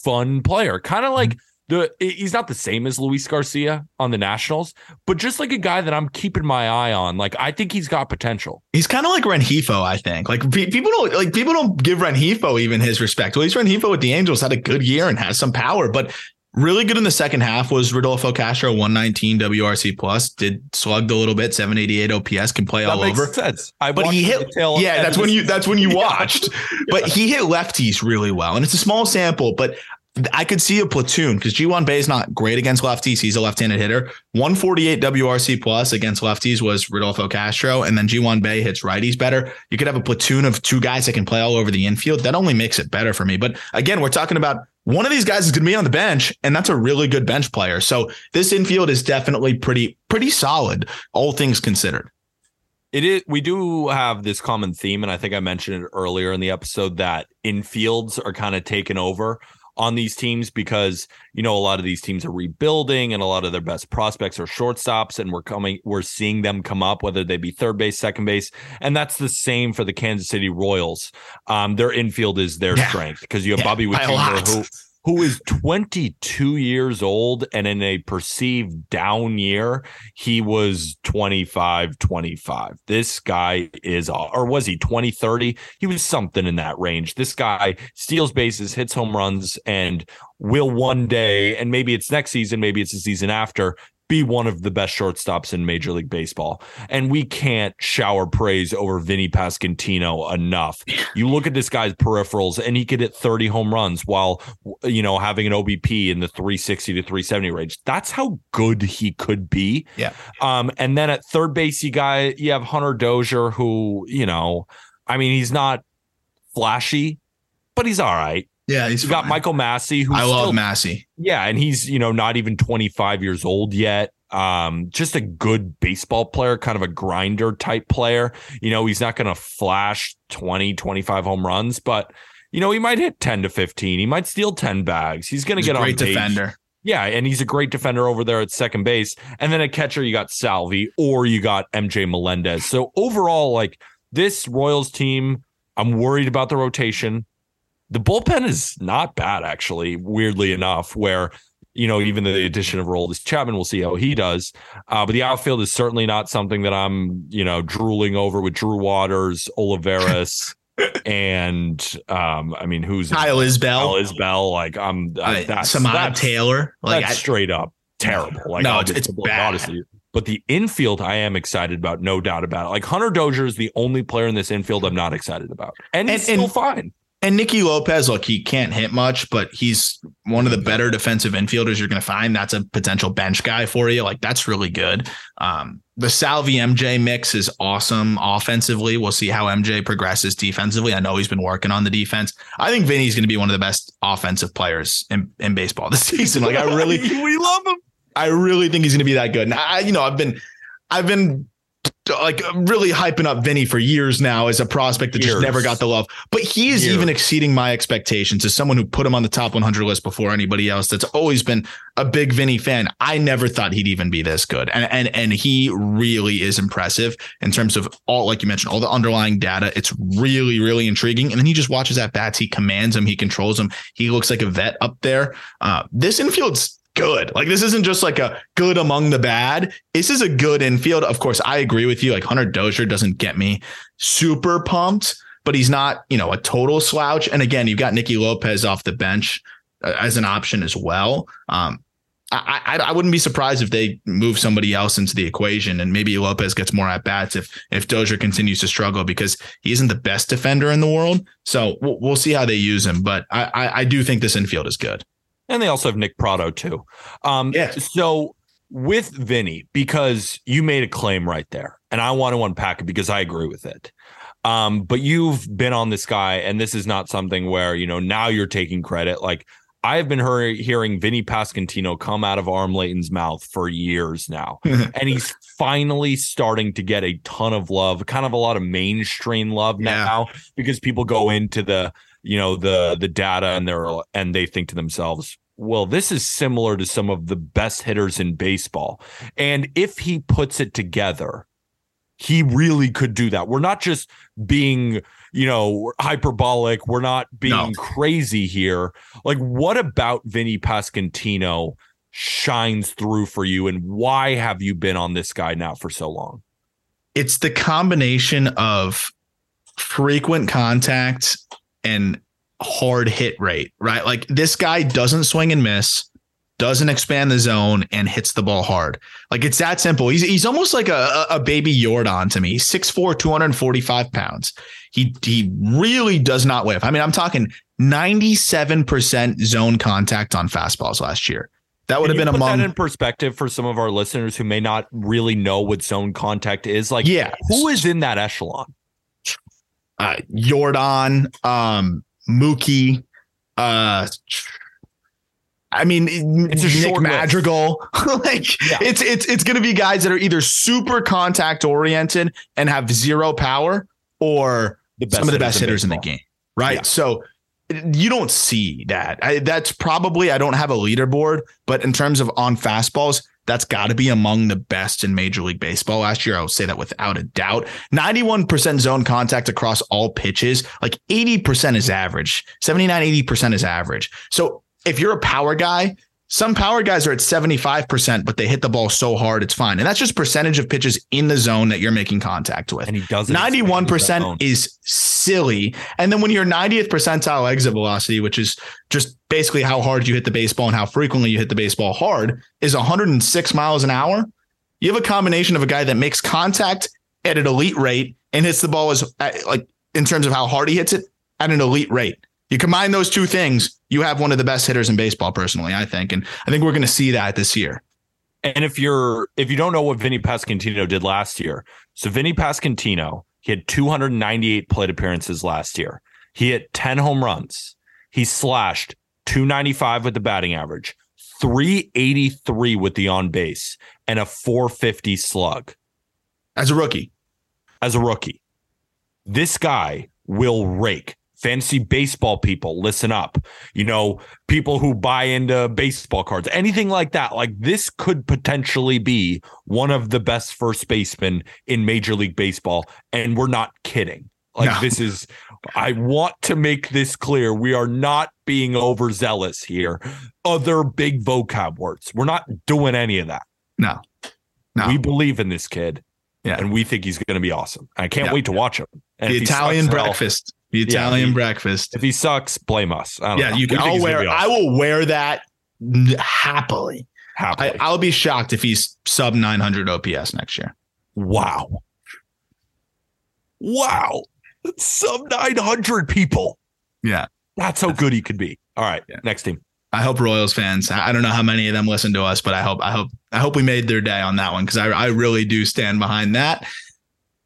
fun player, kind of like. The, he's not the same as Luis Garcia on the Nationals, but just like a guy that I'm keeping my eye on. Like I think he's got potential. He's kind of like Rengifo, I think. Like pe- people don't like people don't give Rengifo even his respect. Well, he's Rengifo with the Angels had a good year and has some power, but really good in the second half was Rodolfo Castro, 119 WRC plus, did slugged a little bit, 788 OPS, can play That all makes over. sense. I But he hit, yeah, that's when you that's when you Yeah. watched. But he hit lefties really well, and it's a small sample, but I could see a platoon because Ji-hwan Bae is not great against lefties. He's a left-handed hitter. 148 WRC plus against lefties was Rodolfo Castro, and then Ji-hwan Bae hits righties better. You could have a platoon of two guys that can play all over the infield. That only makes it better for me. But again, we're talking about one of these guys is going to be on the bench, and that's a really good bench player. So this infield is definitely pretty pretty solid, all things considered. It is. We do have this common theme, and I think I mentioned it earlier in the episode that infields are kind of taken over on these teams because you know a lot of these teams are rebuilding, and a lot of their best prospects are shortstops, and we're coming, we're seeing them come up, whether they be third base, second base, and that's the same for the Kansas City Royals. Um, their infield is their Yeah. strength because you have Yeah, Bobby Witt by a Jr., lot. who who is 22 years old and in a perceived down year he was 25 25 this guy is or was he 20 30 he was something in that range. This guy steals bases hits home runs and will one day and maybe it's next season maybe it's the season after be one of the best shortstops in Major League Baseball. And we can't shower praise over Vinny Pasquantino enough. You look at this guy's peripherals, and he could hit 30 home runs while, you know, having an OBP in the 360 to 370 range. That's how good he could be. Yeah. Um, and then at third base, you guy, you have Hunter Dozier, who, you know, I mean, he's not flashy, but he's all right. Yeah, he's You got Michael Massey, who's I love still Massey. yeah, and he's, you know, not even 25 years old yet. Um, just a good baseball player, kind of a grinder type player. You know, he's not going to flash 20, 25 home runs, but you know, he might hit 10 to 15. He might steal 10 bags. He's going to He's a get on great defender. Yeah, and he's a great defender over there at second base. And then a catcher, you got Salvi or you got MJ Melendez. So overall, like this Royals team, I'm worried about the rotation. The bullpen is not bad, actually, weirdly enough, where you know, even the addition of Aroldis Chapman, we'll see how he does. Uh, but the outfield is certainly not something that I'm, you know, drooling over with Drew Waters, Olivares, and um, I mean, who's Kyle Isbel? Kyle Isbel, like I'm Uh, that's Samad that's, Taylor. Like that's I- straight up terrible. Like No, it's- it's bad. honest with you. But the infield, I am excited about, no doubt about it. Like Hunter Dozier is the only player in this infield I'm not excited about, and he's still and- fine. And Nicky Lopez, look, he can't hit much, but he's one of the better defensive infielders you're going to find. That's a potential bench guy for you. Like that's really good. Um, the Salvi MJ mix is awesome offensively. We'll see how MJ progresses defensively. I know he's been working on the defense. I think Vinny's going to be one of the best offensive players in, in baseball this season. Like I really, we love him. I really think he's going to be that good. And I, you know, I've been, I've been like really hyping up Vinny for years now as a prospect that just never got the love. But he is Years. even exceeding my expectations as someone who put him on the top 100 list before anybody else. That's always been a big Vinny fan. I never thought he'd even be this good, and and and he really is impressive in terms of all, like you mentioned, all the underlying data. It's really really intriguing. And then he just watches at bats. He commands them. He controls them. He looks like a vet up there. Uh, this infield's good. Like this isn't just like a good among the bad. This is a good infield. Of course, I agree with you. Like Hunter Dozier doesn't get me super pumped, but he's not, you know, a total slouch. And again, you've got Nicky Lopez off the bench uh, as an option as well. Um, I, I I wouldn't be surprised if they move somebody else into the equation and maybe Lopez gets more at bats if if Dozier continues to struggle because he isn't the best defender in the world. So we'll, we'll see how they use him, but I, I I do think this infield is good. And they also have Nick Pratto too. Um, Yeah. So with Vinny, because you made a claim right there, and I want to unpack it because I agree with it. Um, but you've been on this guy, and this is not something where you know now you're taking credit. Like I've been hear- hearing Vinny Pasquantino come out of Aram Leighton's mouth for years now, and he's finally starting to get a ton of love, kind of a lot of mainstream love Yeah. now because people go into the you know the the data and they're and they think to themselves well this is similar to some of the best hitters in baseball. And if he puts it together he really could do that. We're not just being you know hyperbolic. We're not being No. crazy here. Like what about Vinny Pasquantino shines through for you? And why have you been on this guy now for so long? It's the combination of frequent contact and hard hit rate, right? Like this guy doesn't swing and miss, doesn't expand the zone, and hits the ball hard. Like it's that simple. He's he's almost like a, a baby Yordan to me. He's 6'4, 245 pounds. He he really does not whiff. I mean, I'm talking 97% zone contact on fastballs last year. That would Can have been put among that in perspective for some of our listeners who may not really know what zone contact is. Like, yeah. who is in that echelon? Uh, Yordan, um, Mookie, uh, I mean, It's a Nick short list. Madrigal. like Yeah. it's it's it's going to be guys that are either super contact oriented and have zero power, or The some of the best hitters in the game, right? Yeah. So you don't see that. I, that's probably I don't have a leaderboard, but in terms of on fastballs, that's got to be among the best in Major League Baseball last year. I would say that without a doubt. 91% zone contact across all pitches, like 80% is average. 79, 80% is average. So if you're a power guy, some power guys are at 75%, but they hit the ball so hard, it's fine. And that's just percentage of pitches in the zone that you're making contact with. And he doesn't. 91% is silly, and then when you're 90th percentile exit velocity, which is just basically how hard you hit the baseball and how frequently you hit the baseball hard, is 106 miles an hour. You have a combination of a guy that makes contact at an elite rate and hits the ball as like in terms of how hard he hits it at an elite rate. You combine those two things, you have one of the best hitters in baseball, personally, I think, and I think we're going to see that this year. And if you're if you don't know what Vinny Pasquantino did last year, so Vinny Pasquantino, he had 298 plate appearances last year. He hit 10 home runs. He slashed 295 with the batting average, 383 with the on base, and a 450 slug As a rookie, as a rookie. This guy will rake fantasy baseball people, listen up. You know, people who buy into baseball cards, anything like that. Like this could potentially be one of the best first basemen in Major League Baseball. And we're not kidding. Like no. this is, I want to make this clear. We are not being overzealous here. Other big vocab words. We're not doing any of that. No. No. We believe in this kid. Yeah. And we think he's going to be awesome. I can't wait to watch him. And the Italian breakfast. The Italian yeah, breakfast. If he sucks, blame us. yeah, know. you can. I'll wear. Awesome. I will wear that happily. Happily. I, will be shocked if he's sub 900 OPS next year. Wow. Wow. Sub 900 people. Yeah. That's how good he could be. All right. Yeah. Next team. I hope Royals fans. I don't know how many of them listen to us, but I hope I hope I hope we made their day on that one because I I really do stand behind that.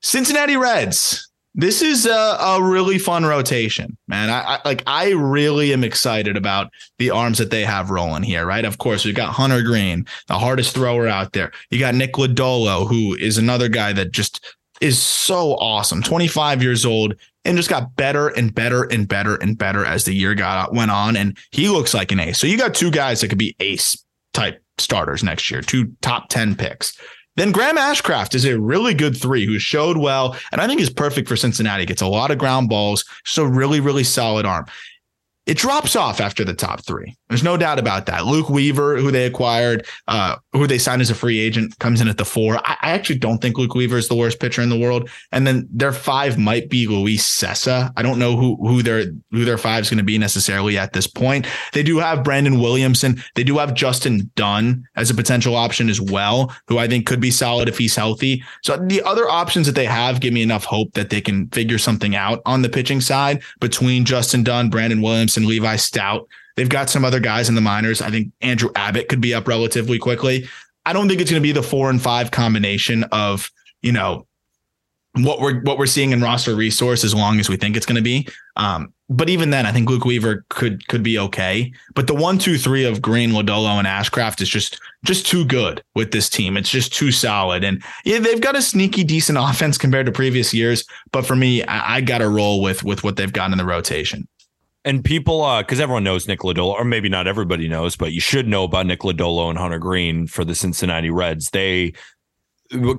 Cincinnati Reds. This is a, a really fun rotation, man. I, I, like. I really am excited about the arms that they have rolling here. Right. Of course, we've got Hunter Greene, the hardest thrower out there. You got Nick Lodolo, who is another guy that just is so awesome. 25 years old and just got better and better and better and better as the year got went on. And he looks like an ace. So you got two guys that could be ace type starters next year, two top 10 picks. Then Graham Ashcraft is a really good three who showed well, and I think is perfect for Cincinnati. Gets a lot of ground balls, so really, really solid arm it drops off after the top three. There's no doubt about that. Luke Weaver, who they acquired, uh, who they signed as a free agent, comes in at the four. I, I, actually don't think Luke Weaver is the worst pitcher in the world. And then their five might be Luis Cessa. I don't know who who their who their five is going to be necessarily at this point. They do have Brandon Williamson. They do have Justin Dunn as a potential option as well, who I think could be solid if he's healthy. So the other options that they have give me enough hope that they can figure something out on the pitching side between Justin Dunn, Brandon Williamson Levi Stoudt. They've got some other guys in the minors. I think Andrew Abbott could be up relatively quickly. I don't think it's going to be the four and five combination of, you know, what we're what we're seeing in roster resource as long as we think it's going to be. Um, but even then, I think Luke Weaver could could be okay. But the one, two, three of Greene, Lodolo, and Ashcraft is just just too good with this team. It's just too solid. And yeah, they've got a sneaky decent offense compared to previous years. But for me, I, I got to roll with with what they've got in the rotation and people, because uh, everyone knows Nick Lodolo, or maybe not everybody knows, but you should know about Nick Lodolo and Hunter Greene for the Cincinnati Reds. They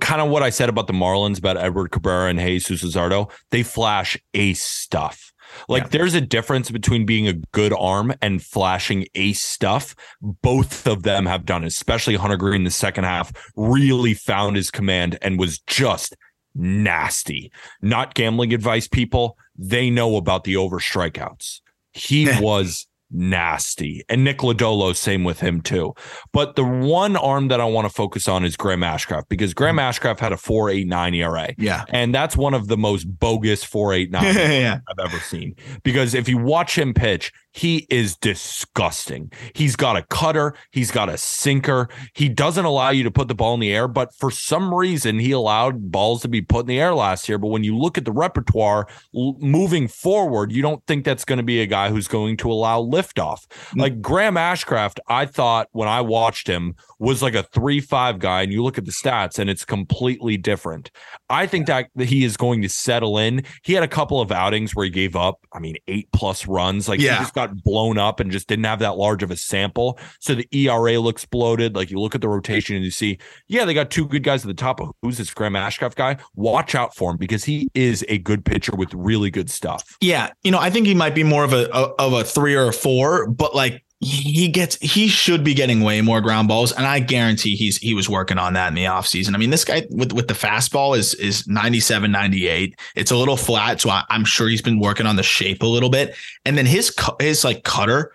kind of what I said about the Marlins about Edward Cabrera and Jesus Luzardo. They flash ace stuff. Like yeah. there's a difference between being a good arm and flashing ace stuff. Both of them have done, especially Hunter Greene. The second half really found his command and was just nasty. Not gambling advice, people. They know about the over strikeouts. He was nasty. And Nick Lodolo, same with him too. But the one arm that I want to focus on is Graham Ashcraft because Graham mm-hmm. Ashcraft had a 4.89 ERA. Yeah. And that's one of the most bogus 4.89 yeah. I've ever seen. Because if you watch him pitch, he is disgusting. He's got a cutter, he's got a sinker. He doesn't allow you to put the ball in the air, but for some reason, he allowed balls to be put in the air last year. But when you look at the repertoire l- moving forward, you don't think that's going to be a guy who's going to allow liftoff. Mm-hmm. Like Graham Ashcraft, I thought when I watched him was like a 3 5 guy, and you look at the stats and it's completely different. I think that he is going to settle in. He had a couple of outings where he gave up, I mean, eight plus runs. Like, yeah. he just got blown up and just didn't have that large of a sample. So the ERA looks bloated. Like, you look at the rotation and you see, yeah, they got two good guys at the top. Of who's this Graham Ashcraft guy? Watch out for him because he is a good pitcher with really good stuff. Yeah. You know, I think he might be more of a, a of a three or a four, but like he gets he should be getting way more ground balls and i guarantee he's he was working on that in the offseason. I mean this guy with with the fastball is is 97 98 it's a little flat so I, i'm sure he's been working on the shape a little bit. And then his his like cutter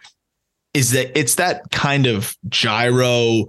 is that it's that kind of gyro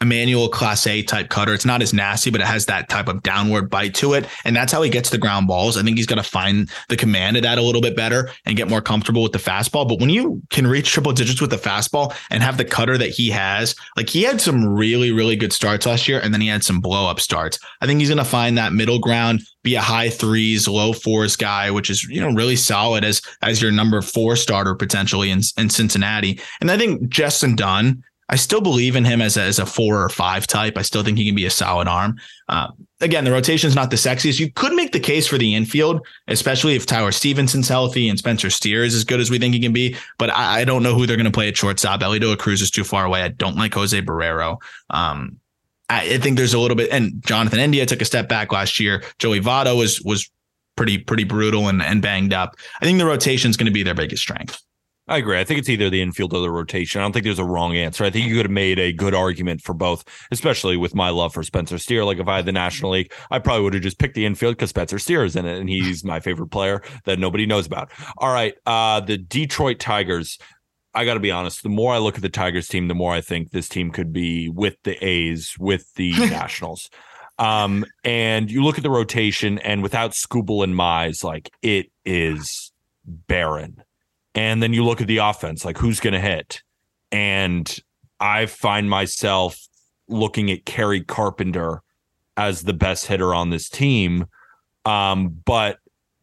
Emmanuel Clase type cutter. It's not as nasty, but it has that type of downward bite to it. And that's how he gets the ground balls. I think he's got to find the command of that a little bit better and get more comfortable with the fastball. But when you can reach triple digits with the fastball and have the cutter that he has, like he had some really, really good starts last year and then he had some blow up starts. I think he's going to find that middle ground, be a high threes, low fours guy, which is, you know, really solid as, as your number four starter potentially in, in Cincinnati. And I think Justin Dunn, I still believe in him as a, as a four or five type. I still think he can be a solid arm. Uh, again, the rotation is not the sexiest. You could make the case for the infield, especially if Tyler Stephenson's healthy and Spencer Steer is as good as we think he can be. But I, I don't know who they're going to play at shortstop. De Cruz is too far away. I don't like Jose Barrero. Um, I, I think there's a little bit, and Jonathan India took a step back last year. Joey Votto was was pretty pretty brutal and, and banged up. I think the rotation is going to be their biggest strength. I agree. I think it's either the infield or the rotation. I don't think there's a wrong answer. I think you could have made a good argument for both, especially with my love for Spencer Steer. Like if I had the National League, I probably would have just picked the infield because Spencer Steer is in it, and he's my favorite player that nobody knows about. All right, uh, the Detroit Tigers. I got to be honest. The more I look at the Tigers team, the more I think this team could be with the A's, with the Nationals. Um, and you look at the rotation, and without Skubal and Mize, like it is barren. And then you look at the offense, like who's going to hit. And I find myself looking at Kerry Carpenter as the best hitter on this team. Um, but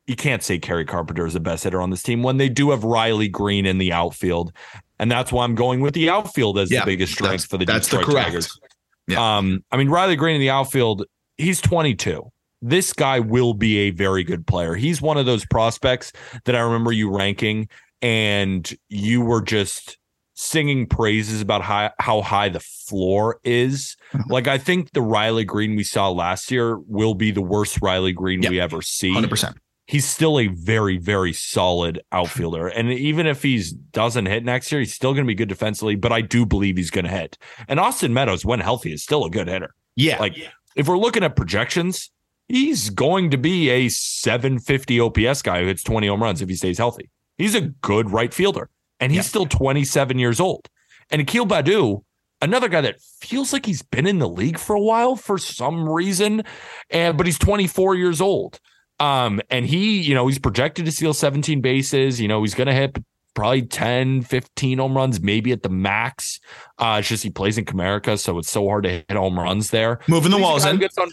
you can't say Kerry Carpenter is the best hitter on this team when they do have Riley Greene in the outfield. And that's why I'm going with the outfield as yeah, the biggest strength for the that's Detroit the correct. Tigers. Yeah. Um, I mean, Riley Greene in the outfield, he's 22 this guy will be a very good player. He's one of those prospects that I remember you ranking and you were just singing praises about how, how high the floor is. Mm-hmm. Like I think the Riley Greene we saw last year will be the worst Riley Greene yep. we ever see. 100%. He's still a very very solid outfielder and even if he doesn't hit next year he's still going to be good defensively, but I do believe he's going to hit. And Austin Meadows when healthy is still a good hitter. Yeah. Like yeah. if we're looking at projections, he's going to be a 750 OPS guy who hits 20 home runs if he stays healthy. He's a good right fielder, and he's still 27 years old. And Akil Baddoo, another guy that feels like he's been in the league for a while for some reason, and but he's 24 years old. Um, and he, you know, he's projected to steal 17 bases. You know, he's going to hit probably 10, 15 home runs, maybe at the max. Uh, it's just he plays in Comerica, so it's so hard to hit home runs there. Moving the walls in. On,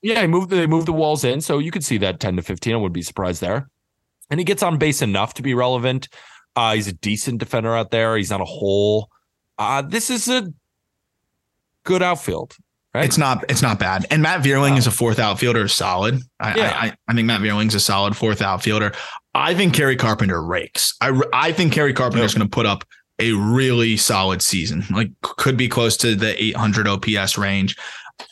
yeah, he moved, they moved the walls in, so you could see that 10 to 15. I wouldn't be surprised there and he gets on base enough to be relevant. Uh, he's a decent defender out there. He's not a hole. Uh, this is a good outfield. Right? It's not. It's not bad. And Matt Vierling wow. is a fourth outfielder, solid. I, yeah. I, I, think Matt Vierling's a solid fourth outfielder. I think Kerry Carpenter rakes. I I think Kerry Carpenter is going to put up a really solid season. Like could be close to the 800 OPS range.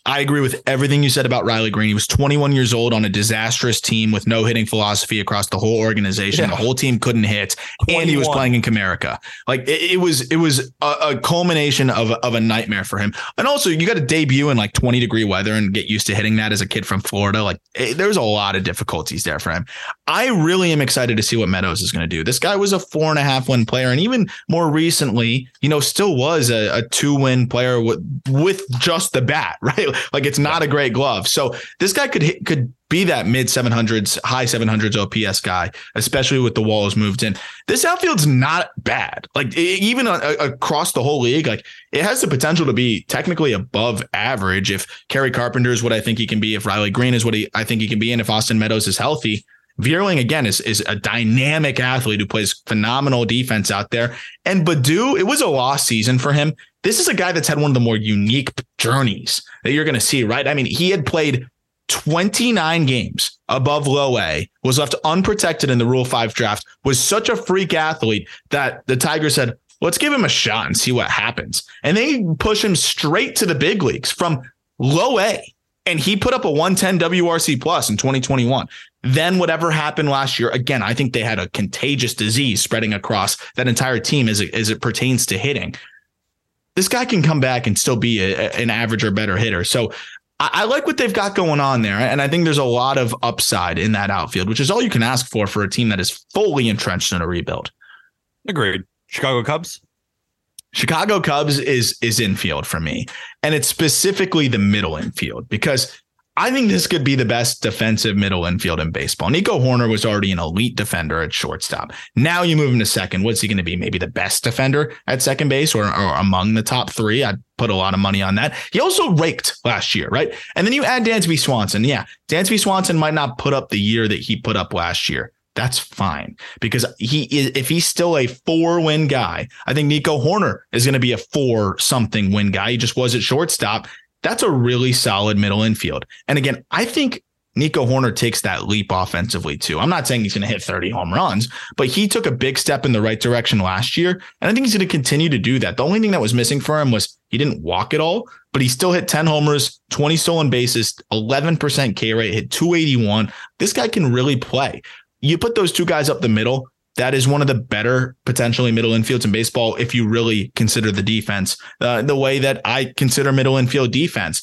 I agree with everything you said about Riley Greene. He was 21 years old on a disastrous team with no hitting philosophy across the whole organization. Yeah. The whole team couldn't hit, 21. and he was playing in Comerica. Like it, it was, it was a, a, culmination of of a nightmare for him. And also, you got to debut in like 20 degree weather and get used to hitting that as a kid from Florida. Like it, there's a lot of difficulties there for him. I really am excited to see what Meadows is going to do. This guy was a four and a half win player, and even more recently, you know, still was a, a two win player with with just the bat, right? Like it's not a great glove. So this guy could hit, could be that mid 700s, high 700s OPS guy, especially with the walls moved in. This outfield's not bad. Like even uh, uh, across the whole league, like it has the potential to be technically above average if Kerry Carpenter is what I think he can be, if Riley Greene is what he, I think he can be, and if Austin Meadows is healthy. Vierling again is is a dynamic athlete who plays phenomenal defense out there. And Baddoo, it was a lost season for him. This is a guy that's had one of the more unique journeys that you're going to see, right? I mean, he had played 29 games above low A, was left unprotected in the Rule 5 draft, was such a freak athlete that the Tigers said, let's give him a shot and see what happens. And they push him straight to the big leagues from low A. And he put up a 110 WRC plus in 2021. Then whatever happened last year, again, I think they had a contagious disease spreading across that entire team as it, as it pertains to hitting. This guy can come back and still be a, an average or better hitter. So I, I like what they've got going on there. And I think there's a lot of upside in that outfield, which is all you can ask for for a team that is fully entrenched in a rebuild. Agreed. Chicago Cubs? Chicago Cubs is is infield for me, and it's specifically the middle infield because I think this could be the best defensive middle infield in baseball. Nico Hoerner was already an elite defender at shortstop. Now you move him to second. What's he going to be? Maybe the best defender at second base or, or among the top three. I'd put a lot of money on that. He also raked last year, right? And then you add Dansby Swanson. Yeah, Dansby Swanson might not put up the year that he put up last year, that's fine because he is if he's still a four win guy, I think Nico Hoerner is going to be a four something win guy. He just was at shortstop. That's a really solid middle infield. And again, I think Nico Hoerner takes that leap offensively too. I'm not saying he's going to hit 30 home runs, but he took a big step in the right direction last year. And I think he's going to continue to do that. The only thing that was missing for him was he didn't walk at all, but he still hit 10 homers, 20 stolen bases, 11% K rate, hit 281. This guy can really play. You put those two guys up the middle. That is one of the better potentially middle infields in baseball if you really consider the defense uh, the way that I consider middle infield defense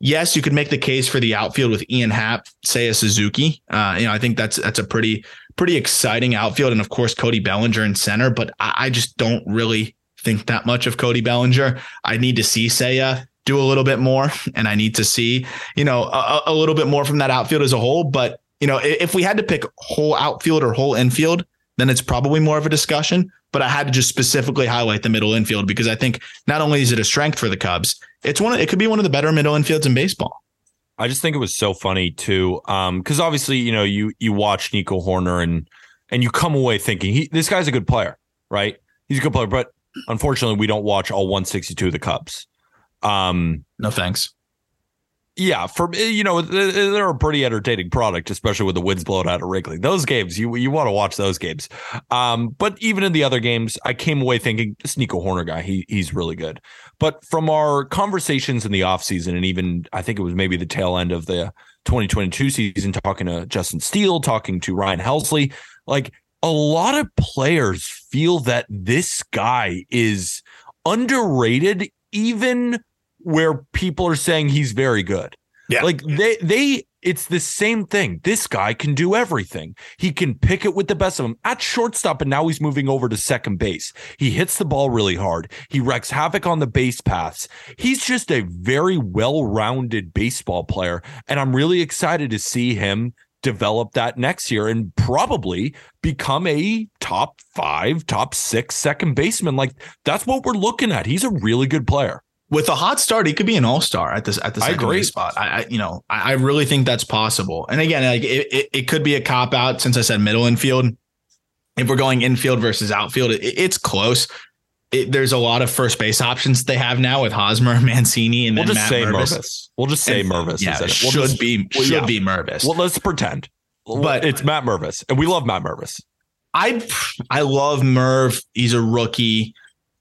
yes, you could make the case for the outfield with Ian Happ, Seiya Suzuki. Uh, you know, I think that's that's a pretty pretty exciting outfield, and of course Cody Bellinger in center. But I, I just don't really think that much of Cody Bellinger. I need to see Seiya do a little bit more, and I need to see you know a, a little bit more from that outfield as a whole. But you know, if we had to pick whole outfield or whole infield, then it's probably more of a discussion. But I had to just specifically highlight the middle infield because I think not only is it a strength for the Cubs, it's one. Of, it could be one of the better middle infields in baseball. I just think it was so funny too, because um, obviously you know you you watch Nico Hoerner and and you come away thinking he this guy's a good player, right? He's a good player, but unfortunately we don't watch all 162 of the Cubs. Um, no thanks yeah, for you know, they're a pretty entertaining product, especially with the winds blowing out of Wrigley. Those games, you you want to watch those games. Um, but even in the other games, I came away thinking this Nico Hoerner guy, he he's really good. But from our conversations in the offseason, and even I think it was maybe the tail end of the 2022 season, talking to Justin Steele, talking to Ryan Helsley, like a lot of players feel that this guy is underrated, even where people are saying he's very good. Yeah. Like they they it's the same thing. This guy can do everything. He can pick it with the best of them at shortstop, and now he's moving over to second base. He hits the ball really hard. He wrecks havoc on the base paths. He's just a very well rounded baseball player. And I'm really excited to see him develop that next year and probably become a top five, top six second baseman. Like that's what we're looking at. He's a really good player with a hot start, he could be an all star at this at the second base spot. I, I, you know I, I, really think that's possible. And again, like it, it, it, could be a cop out since I said middle infield. If we're going infield versus outfield, it, it's close. there's a lot of first base options they have now with Hosmer, Mancini, and we'll then just Matt say Mervis. Mervis. We'll just say and, Mervis. Yeah, we'll should just, be should yeah. be Mervis. Well, let's pretend. But it's Matt Mervis, and we love Matt Mervis. I I love Merv. He's a rookie.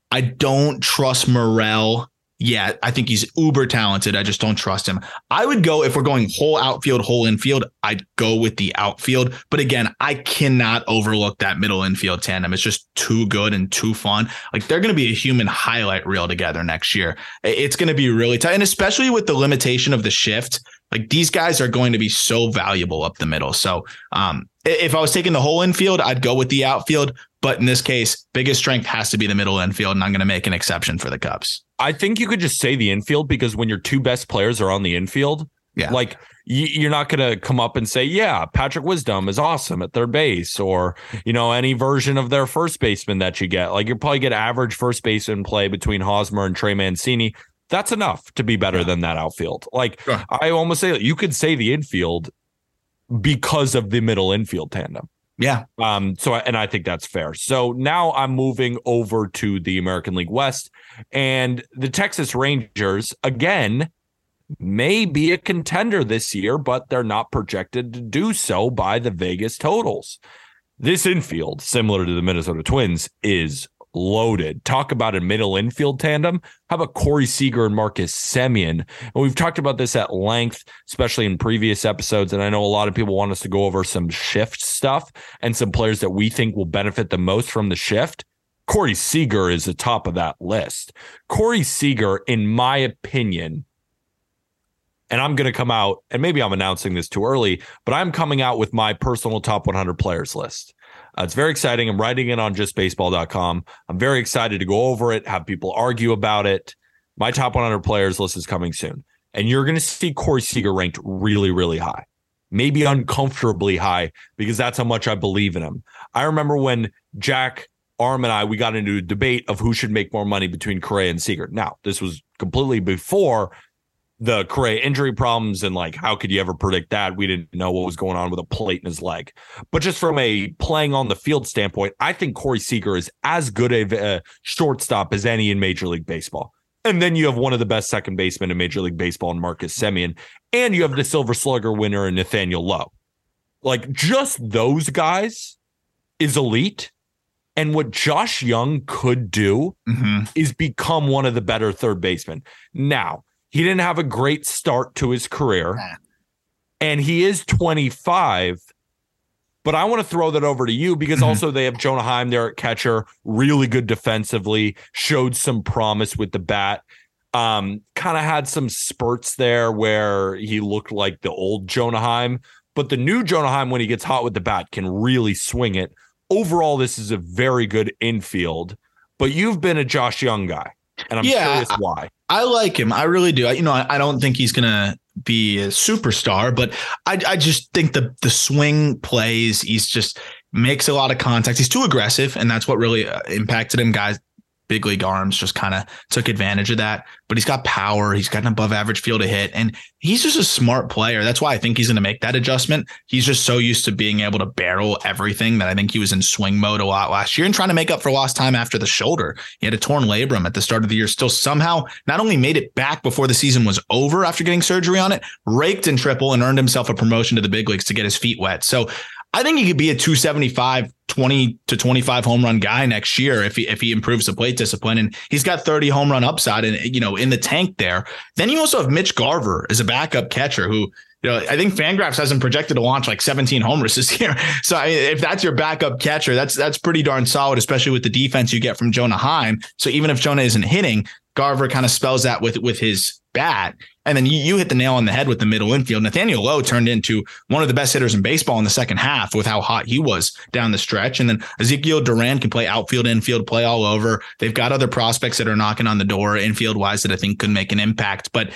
I don't trust Morel yeah, I think he's uber talented. I just don't trust him. I would go if we're going whole outfield, whole infield. I'd go with the outfield. But again, I cannot overlook that middle infield tandem. It's just too good and too fun. Like they're going to be a human highlight reel together next year. It's going to be really tight, and especially with the limitation of the shift. Like these guys are going to be so valuable up the middle. So, um, if I was taking the whole infield, I'd go with the outfield. But in this case, biggest strength has to be the middle infield, and I'm going to make an exception for the Cubs. I think you could just say the infield because when your two best players are on the infield, yeah. like you're not going to come up and say, yeah, Patrick Wisdom is awesome at their base or, you know, any version of their first baseman that you get. Like you'll probably get average first baseman play between Hosmer and Trey Mancini. That's enough to be better yeah. than that outfield. Like sure. I almost say you could say the infield because of the middle infield tandem. Yeah. Um. So, and I think that's fair. So now I'm moving over to the American League West, and the Texas Rangers again may be a contender this year, but they're not projected to do so by the Vegas totals. This infield, similar to the Minnesota Twins, is loaded. Talk about a middle infield tandem. How about Corey Seager and Marcus Semien? And we've talked about this at length, especially in previous episodes. And I know a lot of people want us to go over some shift stuff and some players that we think will benefit the most from the shift. Corey Seager is the top of that list. Corey Seager, in my opinion, and I'm going to come out, and maybe I'm announcing this too early, but I'm coming out with my personal top 100 players list. Uh, it's very exciting. I'm writing it on justbaseball.com. I'm very excited to go over it, have people argue about it. My top 100 players list is coming soon. And you're going to see Corey Seager ranked really, really high, maybe uncomfortably high, because that's how much I believe in him. I remember when Jack Arm and I, we got into a debate of who should make more money between Correa and Seager. Now, this was completely before the Correa injury problems and like how could you ever predict that? We didn't know what was going on with a plate in his leg. But just from a playing on the field standpoint, I think Corey Seager is as good a, a shortstop as any in Major League Baseball. And then you have one of the best second basemen in Major League Baseball in Marcus Semien, and you have the Silver Slugger winner in Nathaniel Lowe. Like just those guys is elite. And what Josh Jung could do Mm-hmm. is become one of the better third basemen. Now, he didn't have a great start to his career, Nah. and he is 25. But I want to throw that over to you because Mhm. also they have Jonah Heim there at catcher, really good defensively, showed some promise with the bat. Um, kind of had some spurts there where he looked like the old Jonah Heim, but the new Jonah Heim, when he gets hot with the bat, can really swing it. Overall, this is a very good infield. But you've been a Josh Jung guy, and I'm Yeah, curious why. I like him. I really do. I, you know, I, I don't think he's gonna be a superstar, but I, I just think the the swing plays. He's just makes a lot of contact. He's too aggressive, and that's what really uh, impacted him. Guys, big league arms just kind of took advantage of that. But he's got power. He's got an above average field to hit, and he's just a smart player. That's why I think he's going to make that adjustment. He's just so used to being able to barrel everything that I think he was in swing mode a lot last year and trying to make up for lost time after the shoulder. He had a torn labrum at the start of the year, still somehow not only made it back before the season was over after getting surgery on it, raked in triple and earned himself a promotion to the big leagues to get his feet wet. So I think he could be a 275, 20 to 25 home run guy next year if he if he improves the plate discipline. And he's got 30 home run upside and you know in the tank there. Then you also have Mitch Garver as a backup catcher who you know, I think Fangraphs hasn't projected to launch like 17 homers this year. So I mean, if that's your backup catcher, that's that's pretty darn solid, especially with the defense you get from Jonah Heim. So even if Jonah isn't hitting, Garver kind of spells that with with his bat. And then you, you hit the nail on the head with the middle infield. Nathaniel Lowe turned into one of the best hitters in baseball in the second half with how hot he was down the stretch. And then Ezequiel Duran can play outfield, infield, play all over. They've got other prospects that are knocking on the door infield wise that I think could make an impact. But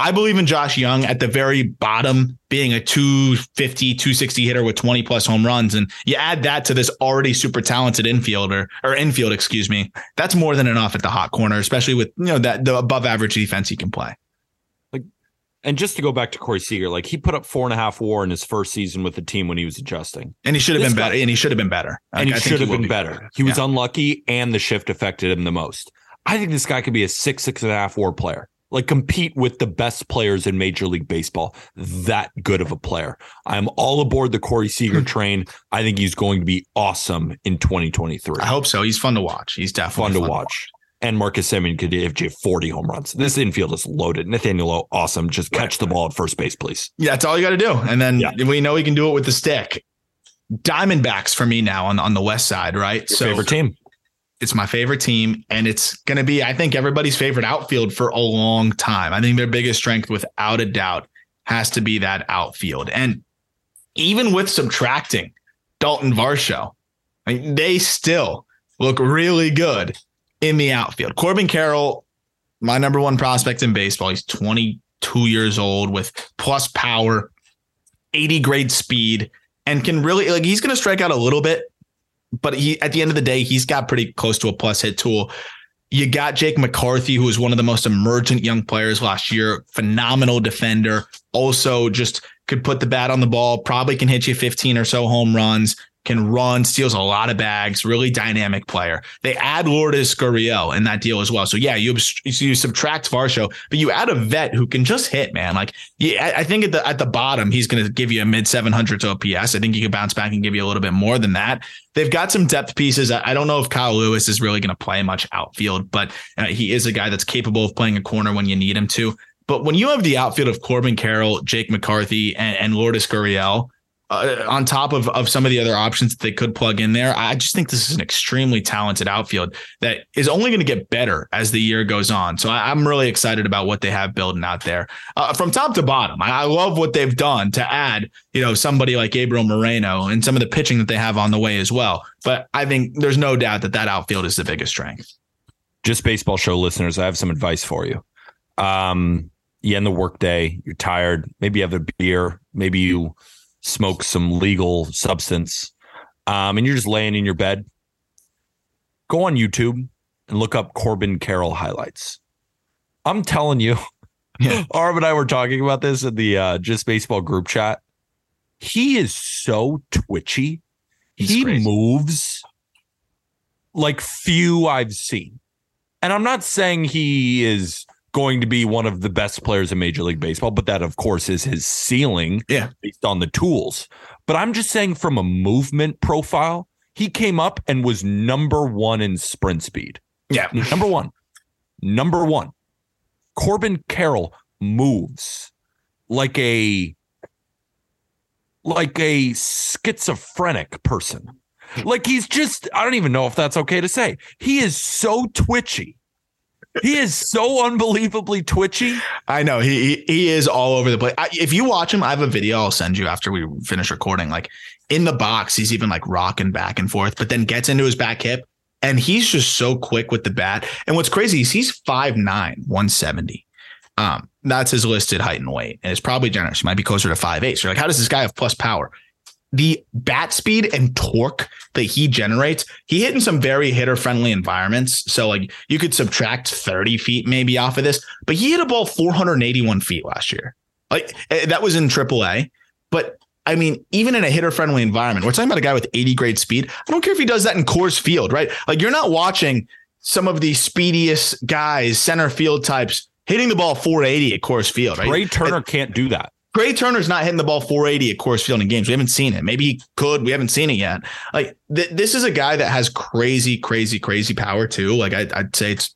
I believe in Josh Jung at the very bottom being a 250, 260 hitter with 20 plus home runs. And you add that to this already super talented infielder or infield, excuse me. That's more than enough at the hot corner, especially with, you know, that the above average defense he can play. And just to go back to Corey Seager, like he put up four and a half WAR in his first season with the team when he was adjusting, And he should have This been guy- better. And he should have been better. and Like, I he think should have will been be better. He was Yeah. unlucky, and the shift affected him the most. I think this guy could be a six, six and a half WAR player. Like compete with the best players in Major League Baseball. That good of a player. I'm all aboard the Corey Seager train. I think he's going to be awesome in 2023. I hope so. He's fun to watch. He's definitely fun to watch. And Marcus Semien could give you 40 home runs. This infield is loaded. Nathaniel Lowe, awesome. Just catch the ball at first base, please. Yeah, that's all you got to do. And then Yeah. we know he can do it with the stick. Diamondbacks for me now on, on the west side, right? Your favorite team. it's my favorite team, and it's going to be, I think, everybody's favorite outfield for a long time. I think their biggest strength, without a doubt, has to be that outfield. And even with subtracting Dalton Varsho, I mean, they still look really good in the outfield. Corbin Carroll, my number one prospect in baseball, he's 22 years old with plus power, 80 grade speed, and can really, like, he's going to strike out a little bit but he at the end of the day, he's got pretty close to a plus hit tool. You got Jake McCarthy, who was one of the most emergent young players last year, phenomenal defender. Also, just could put the bat on the ball, probably can hit you 15 or so home runs, can run, steals a lot of bags, really dynamic player. They add Lourdes Gurriel in that deal as well. So yeah, you you subtract Varsho, but you add a vet who can just hit, man. Like yeah, I think at the at the bottom, he's going to give you a mid 700 to OPS. I think he can bounce back and give you a little bit more than that. They've got some depth pieces. I don't know if Kyle Lewis is really going to play much outfield, but uh, he is a guy that's capable of playing a corner when you need him to. But when you have the outfield of Corbin Carroll, Jake McCarthy, and, and Lourdes Gurriel, uh, on top of, of some of the other options that they could plug in there, I just think this is an extremely talented outfield that is only going to get better as the year goes on. So I, am really excited about what they have building out there uh, from top to bottom. I, I, love what they've done to add, you know, somebody like Gabriel Moreno and some of the pitching that they have on the way as well. But I think there's no doubt that that outfield is the biggest strength. Just baseball show listeners, I have some advice for you. Um, you end the workday, you're tired, maybe you have a beer, maybe you smoke some legal substance, um, and you're just laying in your bed, go on YouTube and look up Corbin Carroll highlights. I'm telling you, Yeah. And I were talking about this in the uh, Just Baseball group chat. He is so twitchy. He's he crazy. moves like few I've seen. And I'm not saying he is going to be one of the best players in Major League Baseball, but that, of course, is his ceiling Yeah. based on the tools. But I'm just saying from a movement profile, he came up and was number one in sprint speed. Yeah. Number one. Number one. Corbin Carroll moves like a like a schizophrenic person. Like he's just I don't even know if that's okay to say. He is so twitchy. He is so unbelievably twitchy. I know he he, is all over the place. I, if you watch him, I have a video I'll send you after we finish recording. Like in the box, he's even like rocking back and forth, but then gets into his back hip, and he's just so quick with the bat. And what's crazy is he's 5'9", 170. Um, that's his listed height and weight, and it's probably generous. He might be closer to 5'8". So you're like, how does this guy have plus power? The bat speed and torque that he generates, he hit in some very hitter friendly environments. So like you could subtract 30 feet maybe off of this, but he hit a ball 481 feet last year. Like eh, that was in AAA. But I mean, even in a hitter friendly environment, we're talking about a guy with 80 grade speed. I don't care if he does that in Coors Field, right? Like you're not watching some of the speediest guys, center field types hitting the ball 480 at Coors Field, right? Trea Turner can't do that. Trea Turner's not hitting the ball 480 at Coors Field in games. We haven't seen it. Maybe he could. We haven't seen it yet. Like th- this is a guy that has crazy, crazy, crazy power too. Like I, I'd say it's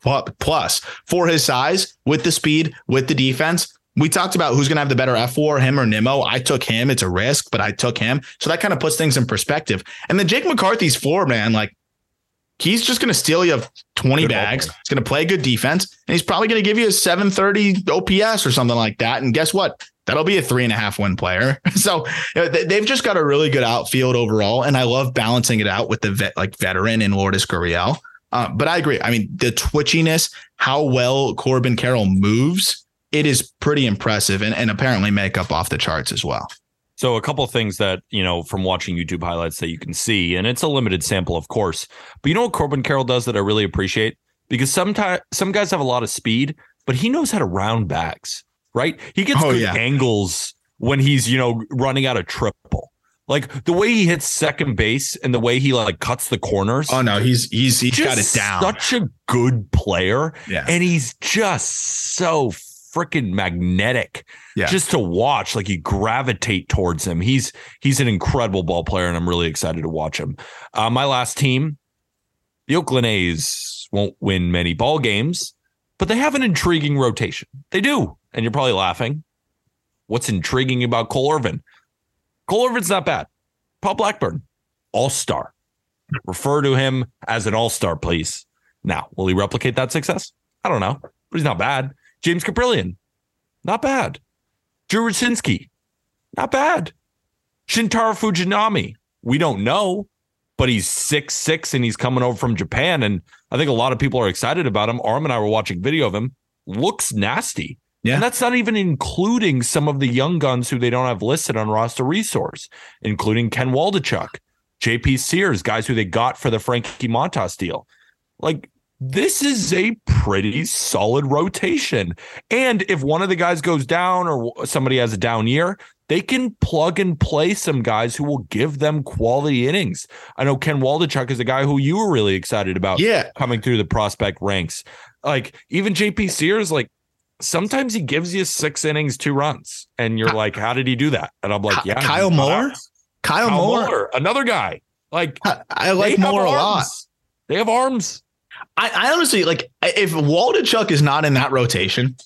plus for his size with the speed, with the defense. We talked about who's going to have the better F4, him or Nimmo. I took him. It's a risk, but I took him. So that kind of puts things in perspective. And then Jake McCarthy's floor, man, like he's just going to steal you 20 Good bags. He's going to play good defense, and he's probably going to give you a 730 OPS or something like that. And guess what? That'll be a three and a half win player. So they- they've just got a really good outfield overall, and I love balancing it out with the vet, like veteran in Lourdes Gurriel. Uh, but I agree. I mean, the twitchiness, how well Corbin Carroll moves, it is pretty impressive, and, and apparently makeup off the charts as well. So a couple of things that, you know, from watching YouTube highlights that you can see, and it's a limited sample, of course. But you know what Corbin Carroll does that I really appreciate? Because sometimes some guys have a lot of speed, but he knows how to round bags, right? He gets Oh, good yeah. angles when he's, you know, running out of triple. Like the way he hits second base and the way he like cuts the corners. Oh no, he's he's he's got it down. Such a good player. Yeah. And he's just so freaking magnetic Yeah. just to watch. Like you gravitate towards him. He's he's an incredible ball player, and I'm really excited to watch him. Uh, my last team, the Oakland A's won't win many ball games, but they have an intriguing rotation. They do. And you're probably laughing. What's intriguing about Cole Irvin? Cole Irvin's not bad. Paul Blackburn, all-star. Refer to him as an all-star, please. Now, will he replicate that success? I don't know, but he's not bad. James Kaprielian, not bad. Drew Rucinski, not bad. Shintaro Fujinami, we don't know, but he's six six and he's coming over from Japan, and I think a lot of people are excited about him. Arm and I were watching video of him. Looks nasty. Yeah. And that's not even including some of the young guns who they don't have listed on roster resource, including Ken Waldichuk, JP Sears, guys who they got for the Frankie Montas deal. Like this is a pretty solid rotation. And if one of the guys goes down or somebody has a down year, they can plug and play some guys who will give them quality innings. I know Ken Waldichuk is a guy who you were really excited about Yeah. coming through the prospect ranks. Like even JP Sears, like sometimes he gives you six innings, two runs, and you're like, how did he do that? And I'm like, yeah, Kyle Moore? Kyle, Kyle Moore. Moore, another guy. Like I, I like Moore a lot. They have arms. I, I honestly like if Waldichuk is not in that rotation,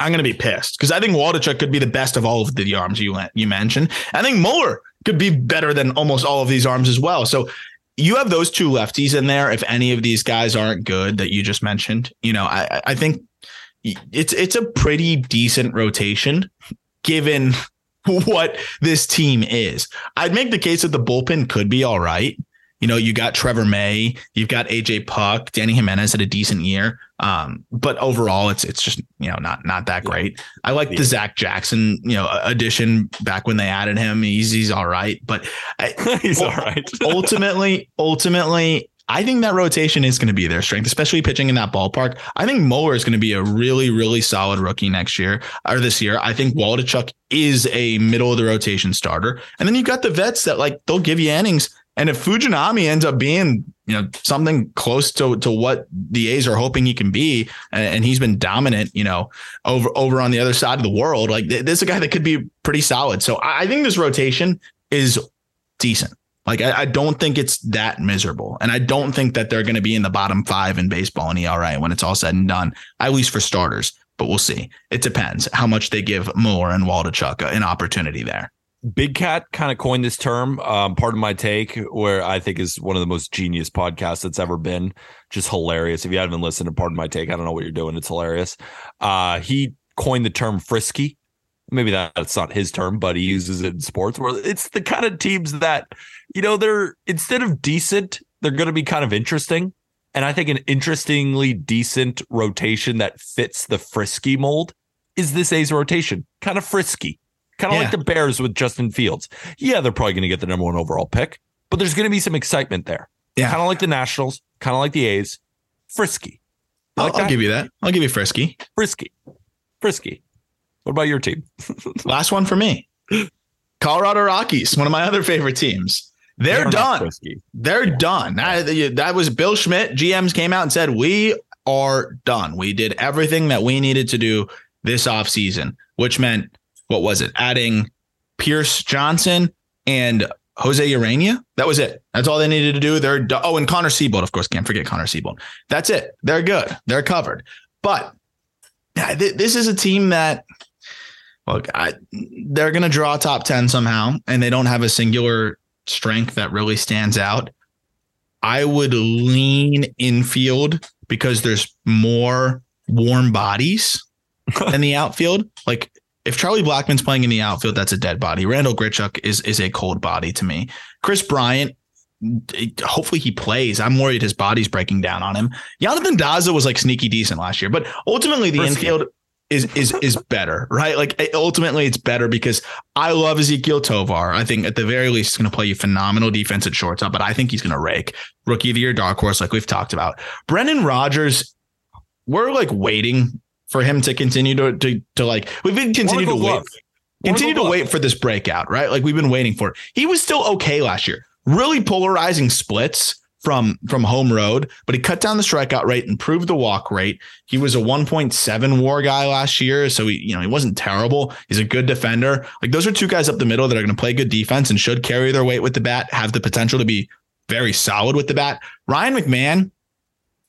I'm gonna be pissed because I think Waldichuk could be the best of all of the arms you you mentioned. I think Muller could be better than almost all of these arms as well. So you have those two lefties in there. If any of these guys aren't good that you just mentioned, you know, I I think it's it's a pretty decent rotation given what this team is. I'd make the case that the bullpen could be all right. You know, you got Trevor May, you've got AJ Puk, Danny Jimenez had a decent year. Um, but overall, it's it's just you know not not that great. I like the Zach Jackson you know addition back when they added him. He's he's all right, but I, He's all right. ultimately, ultimately, I think that rotation is going to be their strength, especially pitching in that ballpark. I think Mower is going to be a really, really solid rookie next year or this year. I think Waldichuk is a middle of the rotation starter. And then you've got the vets that like they'll give you innings. And if Fujinami ends up being, you know, something close to, to what the A's are hoping he can be, and he's been dominant, you know, over over on the other side of the world, like this is a guy that could be pretty solid. So I think this rotation is decent. Like I, I, don't think it's that miserable, and I don't think that they're going to be in the bottom five in baseball in ERA when it's all said and done. At least for starters, but we'll see. It depends how much they give Moore and Waldichuk an opportunity there. Big Cat kind of coined this term. Um, Pardon My Take, where I think is one of the most genius podcasts that's ever been. Just hilarious. If you haven't listened to Pardon My Take, I don't know what you're doing. It's hilarious. Uh, he coined the term frisky maybe that's not his term, but he uses it in sports where it's the kind of teams that, you know, they're instead of decent, they're going to be kind of interesting. And I think an interestingly decent rotation that fits the frisky mold is this A's rotation. Kind of frisky, kind of yeah. like the Bears with Justin Fields. Yeah, they're probably going to get the number one overall pick, but there's going to be some excitement there. Yeah. Kind of like the Nationals, kind of like the A's. Frisky. Like I'll, I'll give you that. I'll give you frisky. Frisky. Frisky. What about your team? Last one for me. Colorado Rockies, one of my other favorite teams. They're, They're done. They're done. That, that was Bill Schmidt. GMs came out and said, We are done. We did everything that we needed to do this offseason, which meant, what was it? Adding Pierce Johnson and Jose Ureña. That was it. That's all they needed to do. They're. Oh, and Connor Seabold, of course. Can't forget Connor Seabold. That's it. They're good. They're covered. But this is a team that look, I, they're going to draw top 10 somehow, and they don't have a singular strength that really stands out. I would lean infield because there's more warm bodies in the outfield. Like if Charlie Blackmon's playing in the outfield, that's a dead body. Randall Grichuk is is a cold body to me. Kris Bryant, hopefully he plays. I'm worried his body's breaking down on him. Jonathan Daza was like sneaky decent last year, but ultimately the infield is is is better, right? Like ultimately, it's better because I love Ezequiel Tovar. I think at the very least, he's going to play you phenomenal defense at shortstop, but I think he's going to rake rookie of the year, dark horse, like we've talked about. Brendan Rodgers, we're like waiting for him to continue to to, to like we've been continue to wait. Continue to wait for this breakout, right? Like we've been waiting for. It. He was still okay last year. Really polarizing splits from from home road, but he cut down the strikeout rate, improved the walk rate. He was a 1.7 WAR guy last year, so he you know he wasn't terrible. He's a good defender. Like those are two guys up the middle that are going to play good defense and should carry their weight with the bat, have the potential to be very solid with the bat. Ryan McMahon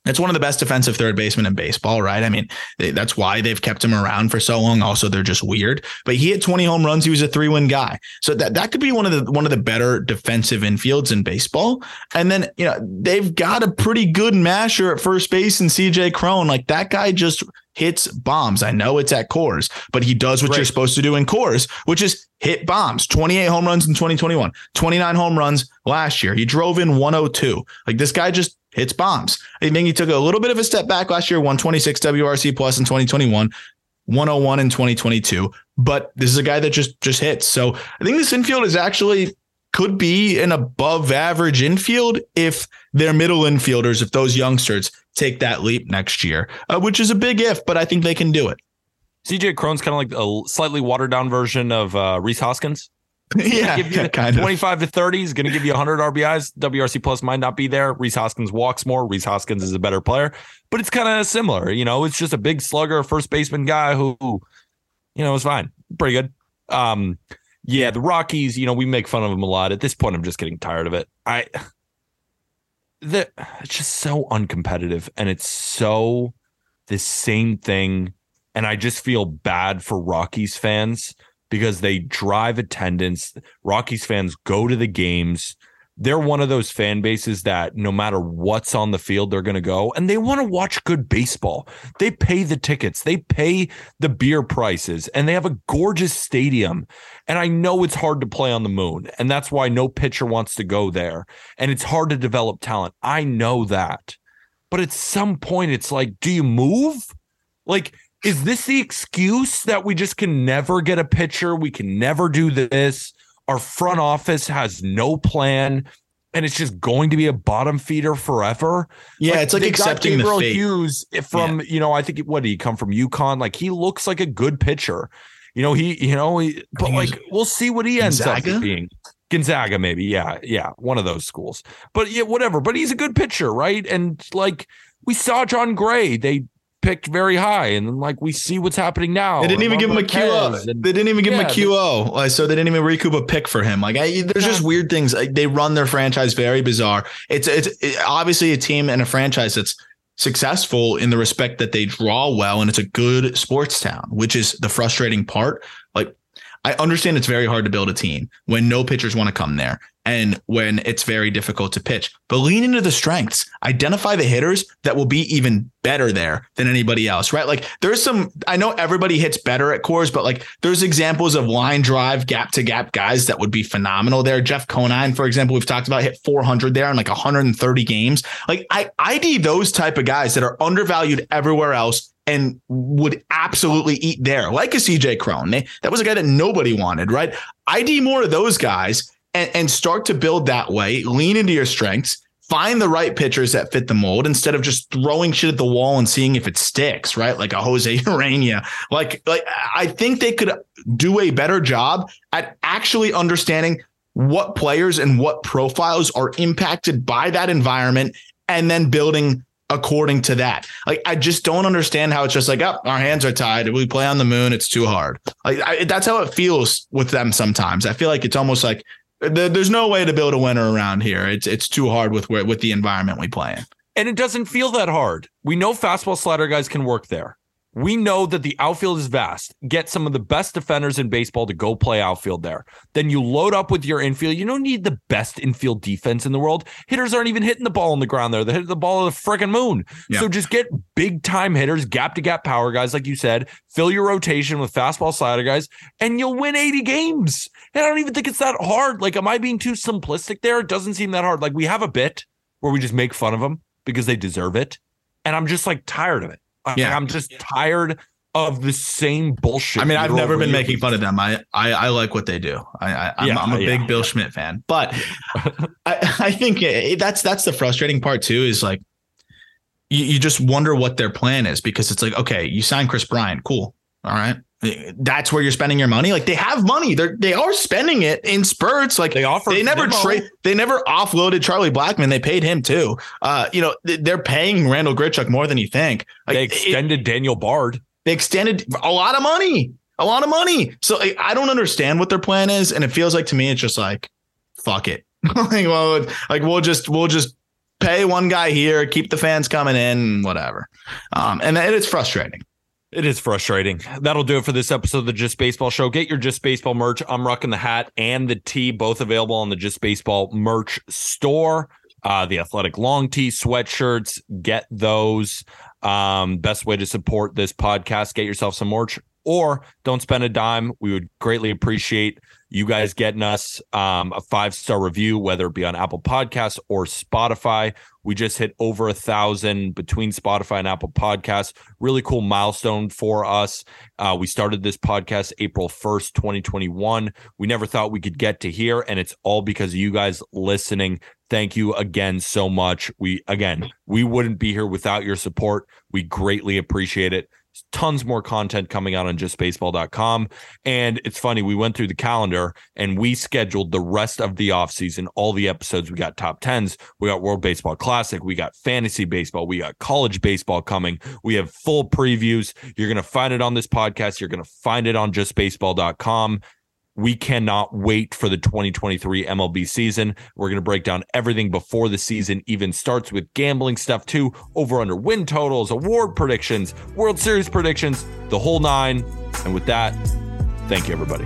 it's one of the best defensive third basemen in baseball, right? I mean, that's why they've kept him around for so long. Also, they're just weird. But he had 20 home runs. He was a three-win guy. So that, that could be one of the one of the better defensive infields in baseball. And then, you know, they've got a pretty good masher at first base and CJ Cron. Like that guy just hits bombs. I know it's at Coors, but he does what Great. you're supposed to do in Coors, which is hit bombs. 28 home runs in 2021, 29 home runs last year. He drove in 102. Like this guy just hits bombs. I think he took a little bit of a step back last year, 126 WRC plus in 2021, 101 in 2022. But this is a guy that just just hits. So I think this infield is actually could be an above average infield if they're middle infielders, if those youngsters take that leap next year, uh, which is a big if, but I think they can do it. CJ Cron's kind of like a slightly watered down version of uh, Rhys Hoskins. Yeah, yeah kind 25 to 30 is going to give you 100 RBIs. WRC plus might not be there. Rhys Hoskins walks more. Rhys Hoskins is a better player, but it's kind of similar. You know, it's just a big slugger, first baseman guy who, you know, is fine. Pretty good. Um, yeah, the Rockies, you know, we make fun of them a lot. At this point, I'm just getting tired of it. I, the, it's just so uncompetitive and it's so the same thing. And I just feel bad for Rockies fans because they drive attendance. Rockies fans go to the games. They're one of those fan bases that no matter what's on the field, they're going to go and they want to watch good baseball. They pay the tickets, they pay the beer prices, and they have a gorgeous stadium. And I know it's hard to play on the moon, and that's why no pitcher wants to go there. And it's hard to develop talent. I know that. But at some point, it's like, do you move? Like, is this the excuse that we just can never get a pitcher? We can never do this. Our front office has no plan. and it's just going to be a bottom feeder forever. Yeah, it's like they got accepting the Gabriel fate. Hughes from you know I think what did he come from UConn? Like he looks like a good pitcher. You know he you know he, but like we'll see what he ends Gonzaga? up being. Gonzaga maybe yeah yeah one of those schools. But yeah whatever. But he's a good pitcher right? And like we saw Jon Gray they picked very high and then like we see what's happening now. They didn't even give him a QO. and- They didn't even give him a QO. So they didn't even recoup a pick for him. Like I, there's just weird things. Like, they run their franchise very bizarre. It's it's it- obviously a team and a franchise that's successful in the respect that they draw well and it's a good sports town, which is the frustrating part. Like I understand it's very hard to build a team when no pitchers want to come there and when it's very difficult to pitch. But lean into the strengths. Identify the hitters that will be even better there than anybody else, right? Like there's some I know everybody hits better at Coors, but like there's examples of line drive, gap to gap guys that would be phenomenal there. Jeff Conine, for example, we've talked about hit 400 there in like 130 games. Like I ID those type of guys that are undervalued everywhere else and would absolutely eat there, like a CJ Cron. That was a guy that nobody wanted, right? ID more of those guys and, and start to build that way. Lean into your strengths. Find the right pitchers that fit the mold instead of just throwing shit at the wall and seeing if it sticks, right? Like a Jose Ureña. Like, like I think they could do a better job at actually understanding what players and what profiles are impacted by that environment and then building according to that. Like I just don't understand how it's just like, oh, our hands are tied. We play on the moon. It's too hard. Like I, that's how it feels with them sometimes. I feel like it's almost like there's no way to build a winner around here. It's it's too hard with with the environment we play in. and it doesn't feel that hard. We know fastball slider guys can work there. We know that the outfield is vast. Get some of the best defenders in baseball to go play outfield there. Then you load up with your infield. You don't need the best infield defense in the world. Hitters aren't even hitting the ball on the ground there. They hit the ball of the freaking moon. Yeah. So just get big time hitters, gap to gap power guys, like you said. Fill your rotation with fastball slider guys, and you'll win 80 games. And I don't even think it's that hard. Like, am I being too simplistic there? It doesn't seem that hard. Like, we have a bit where we just make fun of them because they deserve it. And I'm just like tired of it. Uh, I- Yeah. I'm just tired of the same bullshit. I mean, I've never been making fun of them. I I, I like what they do. I, I I'm, Yeah, I'm a yeah. big Bill Schmidt fan, but I I think it, that's that's the frustrating part too. Is like you, you just wonder what their plan is because it's like okay, you sign Kris Bryant, cool, all right. That's where you're spending your money. Like they have money. They're they are spending it in spurts. Like They offered they never trade. They never offloaded Charlie Blackmon. They paid him too. Uh, you know they're paying Randall Grichuk more than you think. Like, They it- extended Daniel Bard. they extended a lot of money, a lot of money. So I, I don't understand what their plan is, and it feels like to me it's just like, fuck it. like, well, like we'll just we'll just pay one guy here, keep the fans coming in, whatever. Um, and it is frustrating. It is frustrating. That'll do it for this episode of the Just Baseball Show. Get your Just Baseball merch. I'm rocking the hat and the tee, both available on the Just Baseball merch store. Uh, the athletic long tee, sweatshirts, get those. Um, best way to support this podcast, get yourself some merch or don't spend a dime. We would greatly appreciate you guys getting us um, a five star review, whether it be on Apple Podcasts or Spotify. We just hit over a thousand between Spotify and Apple Podcasts. Really cool milestone for us. Uh, we started this podcast April 1st, 2021. We never thought we could get to here, and it's all because of you guys listening. Thank you again so much. We, again, we wouldn't be here without your support. We greatly appreciate it. Tons more content coming out on justbaseball.com. And it's funny, we went through the calendar and we scheduled the rest of the offseason, all the episodes. We got top tens, we got World Baseball Classic, we got fantasy baseball, we got college baseball coming. We have full previews. You're going to find it on this podcast. You're going to find it on justbaseball.com. We cannot wait for the 2023 MLB season. We're going to break down everything before the season even starts with gambling stuff too, over under win totals, award predictions, World Series predictions, the whole nine. And with that, thank you everybody.